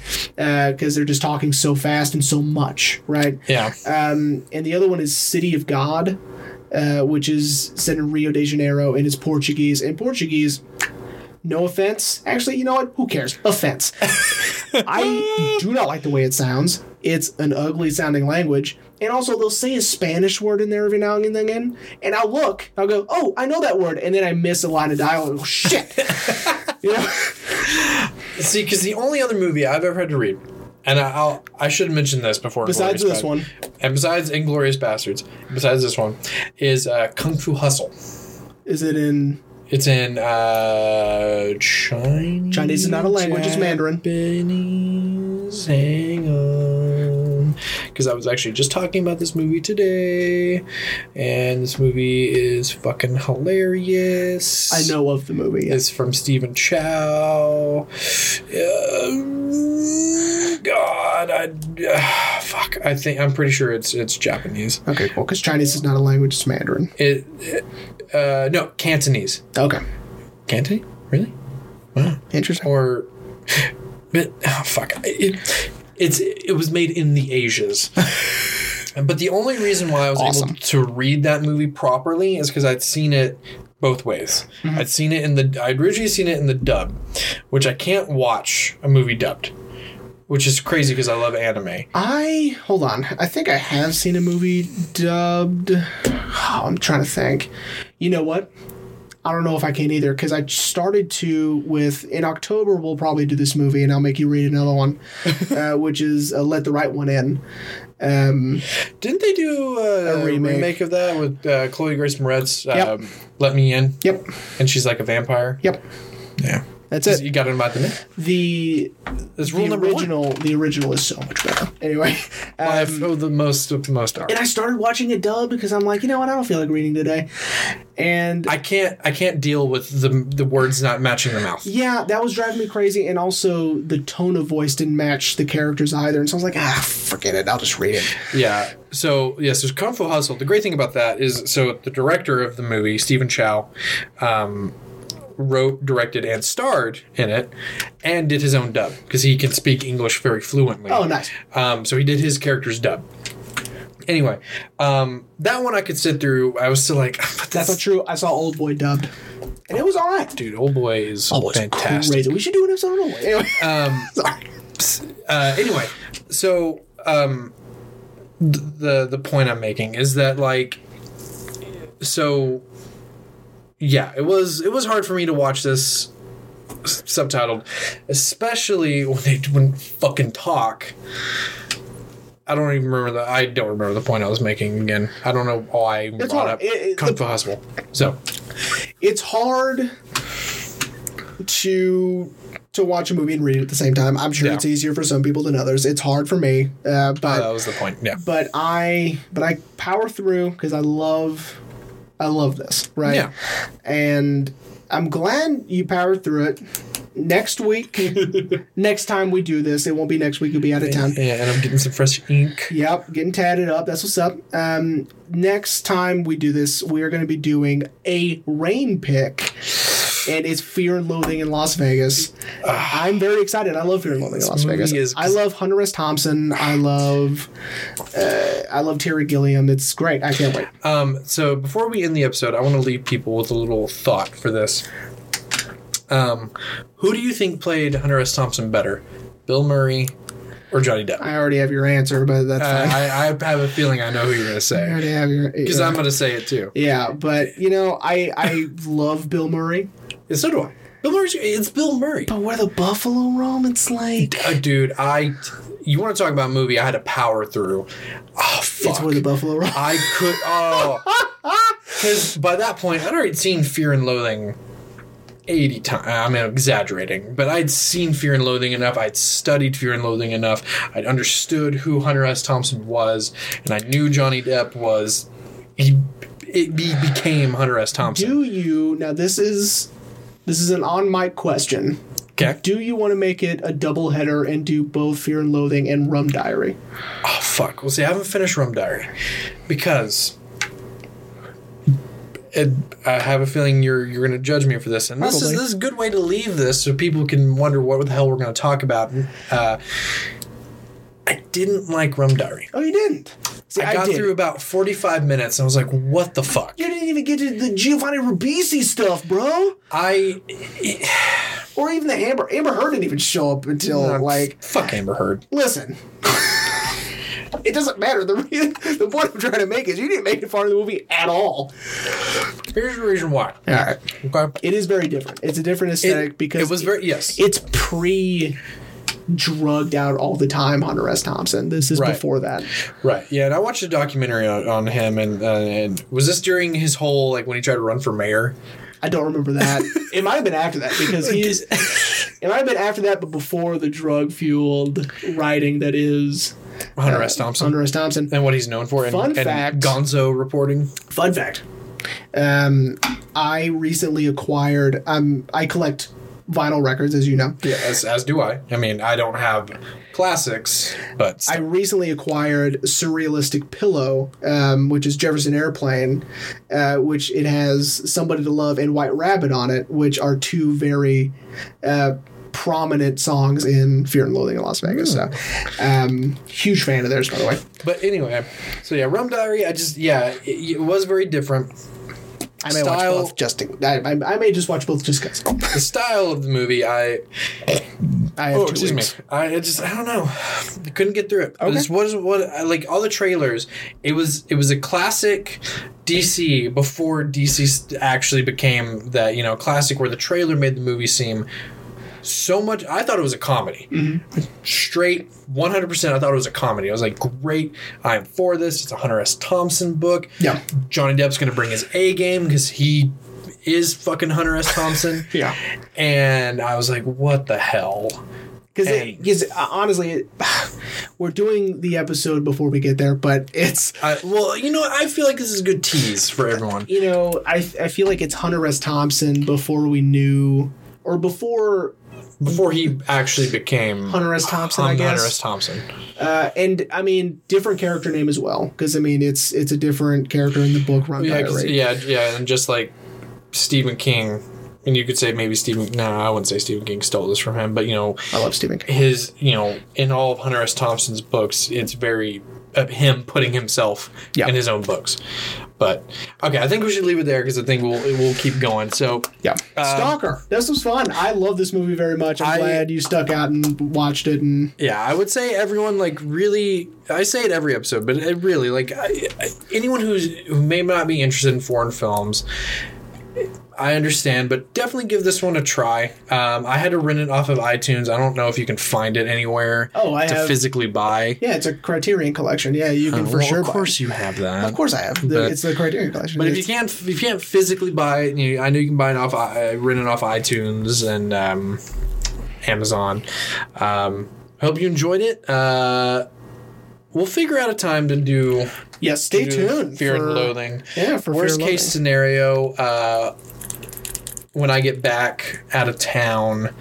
because they're just talking so fast and so much, right? yeah, Um, and the other one is City of God, uh, which is set in Rio de Janeiro and it's Portuguese. And Portuguese, no offense. Actually, you know what? Who cares? Offense. I do not like the way it sounds. It's an ugly sounding language. And also, they'll say a Spanish word in there every now and then. And I'll look, I'll go, oh, I know that word. And then I miss a line of dialogue. Oh, shit. you know? See, because the only other movie I've ever had to read, and I, I'll I should mention this before. Besides Inglourious this Bas- one. and besides Inglourious Basterds, besides this one, is uh, Kung Fu Hustle. Is it in. It's in uh, Chinese. Chinese is not a language, it's Mandarin. Japanese. Hang on. Because I was actually just talking about this movie today, and this movie is fucking hilarious. I know of the movie. yes. It's from Stephen Chow. Uh, God, I uh, fuck. I think I'm pretty sure it's it's Japanese. Okay, cool. Because Chinese is not a language, it's Mandarin. It, it uh, no Cantonese. Okay. Cantonese, really? Wow, interesting. Or, but oh, fuck. It, it's it was made in the Asias. But the only reason why I was Awesome. able to read that movie properly is because I'd seen it both ways. Mm-hmm. I'd seen it in the I'd originally seen it in the dub, which I can't watch a movie dubbed, which is crazy because I love anime. I hold on. I think I have seen a movie dubbed. Oh, I'm trying to think. You know what? I don't know if I can either because I started to with in October we'll probably do this movie and I'll make you read another one, uh, which is uh, Let the Right One In. Um, Didn't they do a, A remake. remake. of that with uh, Chloe Grace Moretz? Yep. Um, Let Me In, yep, and she's like a vampire. yep. Yeah, That's it. You got to about the name. The That's the rule number one. original the original is so much better. Anyway, um, of the most of the most are. and I started watching it dub because I'm like, you know what? I don't feel like reading today, and I can't I can't deal with the the words not matching the mouth. Yeah, that was driving me crazy, and also the tone of voice didn't match the characters either. And so I was like, ah, forget it. I'll just read it. Yeah. So yes, there's Kung Fu Hustle. The great thing about that is so the director of the movie, Stephen Chow, um, wrote, directed, and starred in it, and did his own dub because he can speak English very fluently. Oh, nice. Um, so he did his character's dub. Anyway, um, that one I could sit through. I was still like, but That's not true. I saw Old Boy dubbed, and it was all right. dude. Old boy is it's fantastic. crazy. We should do an episode on Old Boy. Anyway, Um, sorry. uh, anyway, so um, th- the the point I'm making is that like, so yeah, it was it was hard for me to watch this s- subtitled, especially when they when fucking talk. I don't even remember the. I don't remember the point I was making again. I don't know why I brought hard. up It- it- Kung the- Fu Hustle. So it's hard to to watch a movie and read at the same time. I'm sure Yeah. it's easier for some people than others. It's hard for me, uh, but that was the point. Yeah. but I but I power through because I love I love this right. Yeah. And I'm glad you powered through it. Next week, next time we do this, it won't be next week. You'll be out of town. Yeah, and I'm getting some fresh ink. Yep, getting tatted up. That's what's up. Um, next time we do this, we are going to be doing a rain pick, and it's Fear and Loathing in Las Vegas. I'm very excited. I love Fear and Loathing in Las Vegas. is- I love Hunter S. Thompson. I love, uh, I love Terry Gilliam. It's great. I can't wait. Um, so before we end the episode, I want to leave people with a little thought for this. Um, who do you think played Hunter S. Thompson better, Bill Murray or Johnny Depp? I already have your answer, but that's Uh, fine. I, I have a feeling I know who you're going to I say already have your because I'm going to say it too. yeah, but you know, I I love Bill Murray. Yeah, so do I. Bill Murray's it's Bill Murray. But where the Buffalo roam, it's like Uh, dude, I you want to talk about a movie I had to power through. Oh fuck. it's where the Buffalo roam. I could oh because by that point I'd already seen Fear and Loathing 80 times. I mean, I'm exaggerating, but I'd seen Fear and Loathing enough. I'd studied Fear and Loathing enough. I'd understood who Hunter S. Thompson was, and I knew Johnny Depp was. He, it, he became Hunter S. Thompson. Do you now? This is this is an on mic question. okay. Do you want to make it a double header and do both Fear and Loathing and Rum Diary? Oh fuck. Well, see, I haven't finished Rum Diary because it, I have a feeling you're you're going to judge me for this, and this is this is a good way to leave this so people can wonder what the hell we're going to talk about. Uh, I didn't like Rum Diary. Oh, you didn't. See, I I, got did. through about 45 minutes and I was like, what the fuck? You didn't even get to the Giovanni Ribisi stuff, bro, I or even the Amber. Amber Heard didn't even show up until like. fuck Amber Heard. Listen. It doesn't matter. The re- the point I'm trying to make is you didn't make it far in the movie at all. Here's the reason why. All right. Okay. It is very different. It's a different aesthetic It, because it was very yes. it's pre drugged out all the time Hunter S. Thompson. This is Right. before that. Right. Yeah, and I watched a documentary on, on him, and, uh, and was this during his whole like when he tried to run for mayor? I don't remember that. it might have been after that because he's. It might have been after that, but before the drug fueled writing that is Hunter uh, S. Thompson, Hunter S. Thompson. and what he's known for, and, Fun and fact. Gonzo reporting. Fun fact. Um, I recently acquired. Um, I collect vinyl records, as you know. Yeah, as, as do I. I mean, I don't have classics, but I recently acquired Surrealistic Pillow, um, which is Jefferson Airplane, uh, which it has Somebody to Love and White Rabbit on it, which are two very uh, prominent songs in Fear and Loathing in Las Vegas. So, um, huge fan of theirs, by the way. but anyway. So yeah, Rum Diary. I just yeah, it, it was very different. I may Style- watch both just to, I, I, I may just watch both just because. The style of the movie, I I have oh excuse weeks. me, I I just I don't know, I couldn't get through it. Okay. This was what I- like all the trailers. It was it was a classic DC before DC actually became that you know classic where the trailer made the movie seem so much. I thought it was a comedy, mm-hmm. straight one hundred percent. I thought it was a comedy. I was like, great, I am for this. It's a Hunter S. Thompson book. Yeah. Johnny Depp's going to bring his A game because he is fucking Hunter S. Thompson. Yeah. And I was like, what the hell? Because uh, honestly, it, we're doing the episode before we get there, but it's I, well, you know. I feel like this is a good tease for everyone. you know I I feel like it's Hunter S. Thompson before we knew or before Before he actually became Hunter S. Thompson, I guess. Hunter S. Thompson. uh, and I mean different character name as well because I mean it's it's a different character in the book Run Yeah, yeah, yeah, and just like Stephen King, and you could say maybe Stephen. No, I wouldn't say Stephen King stole this from him, but you know, I love Stephen King. his, you know, in all of Hunter S. Thompson's books, it's very uh, him putting himself Yeah. in his own books. But okay, I think we should leave it there because I think we'll we'll keep going. So Yeah, Stalker. This was fun. I love this movie very much. I'm I- glad you stuck out and watched it. And Yeah, I would say everyone like really. I say it every episode, but it really like I, I, anyone who's who may not be interested in foreign films. I understand, but definitely give this one a try. Um, I had to rent it off of iTunes. I don't know if you can find it anywhere Oh, I to have- physically buy. Yeah, it's a Criterion collection. Yeah, you can for well, sure. of course you have that. Of course, I have. But- it's the Criterion collection. But if you can't, if you can't physically buy it, you, I know you can buy it off, uh, rent it off iTunes and um, Amazon. Um, hope you enjoyed it. Uh, we'll figure out a time to do, yeah, stay do tuned. Fear for, and Loathing. Yeah, for Worst case Loathing. scenario, uh, when I get back out of town,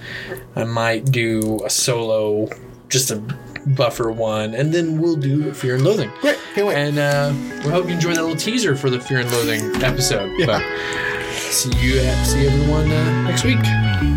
I might do a solo, just a buffer one, and then we'll do Fear and Loathing. Great, can't wait. And uh, we hope you enjoyed that little teaser for the Fear and Loathing episode. Yeah. But see you, see everyone uh, next week.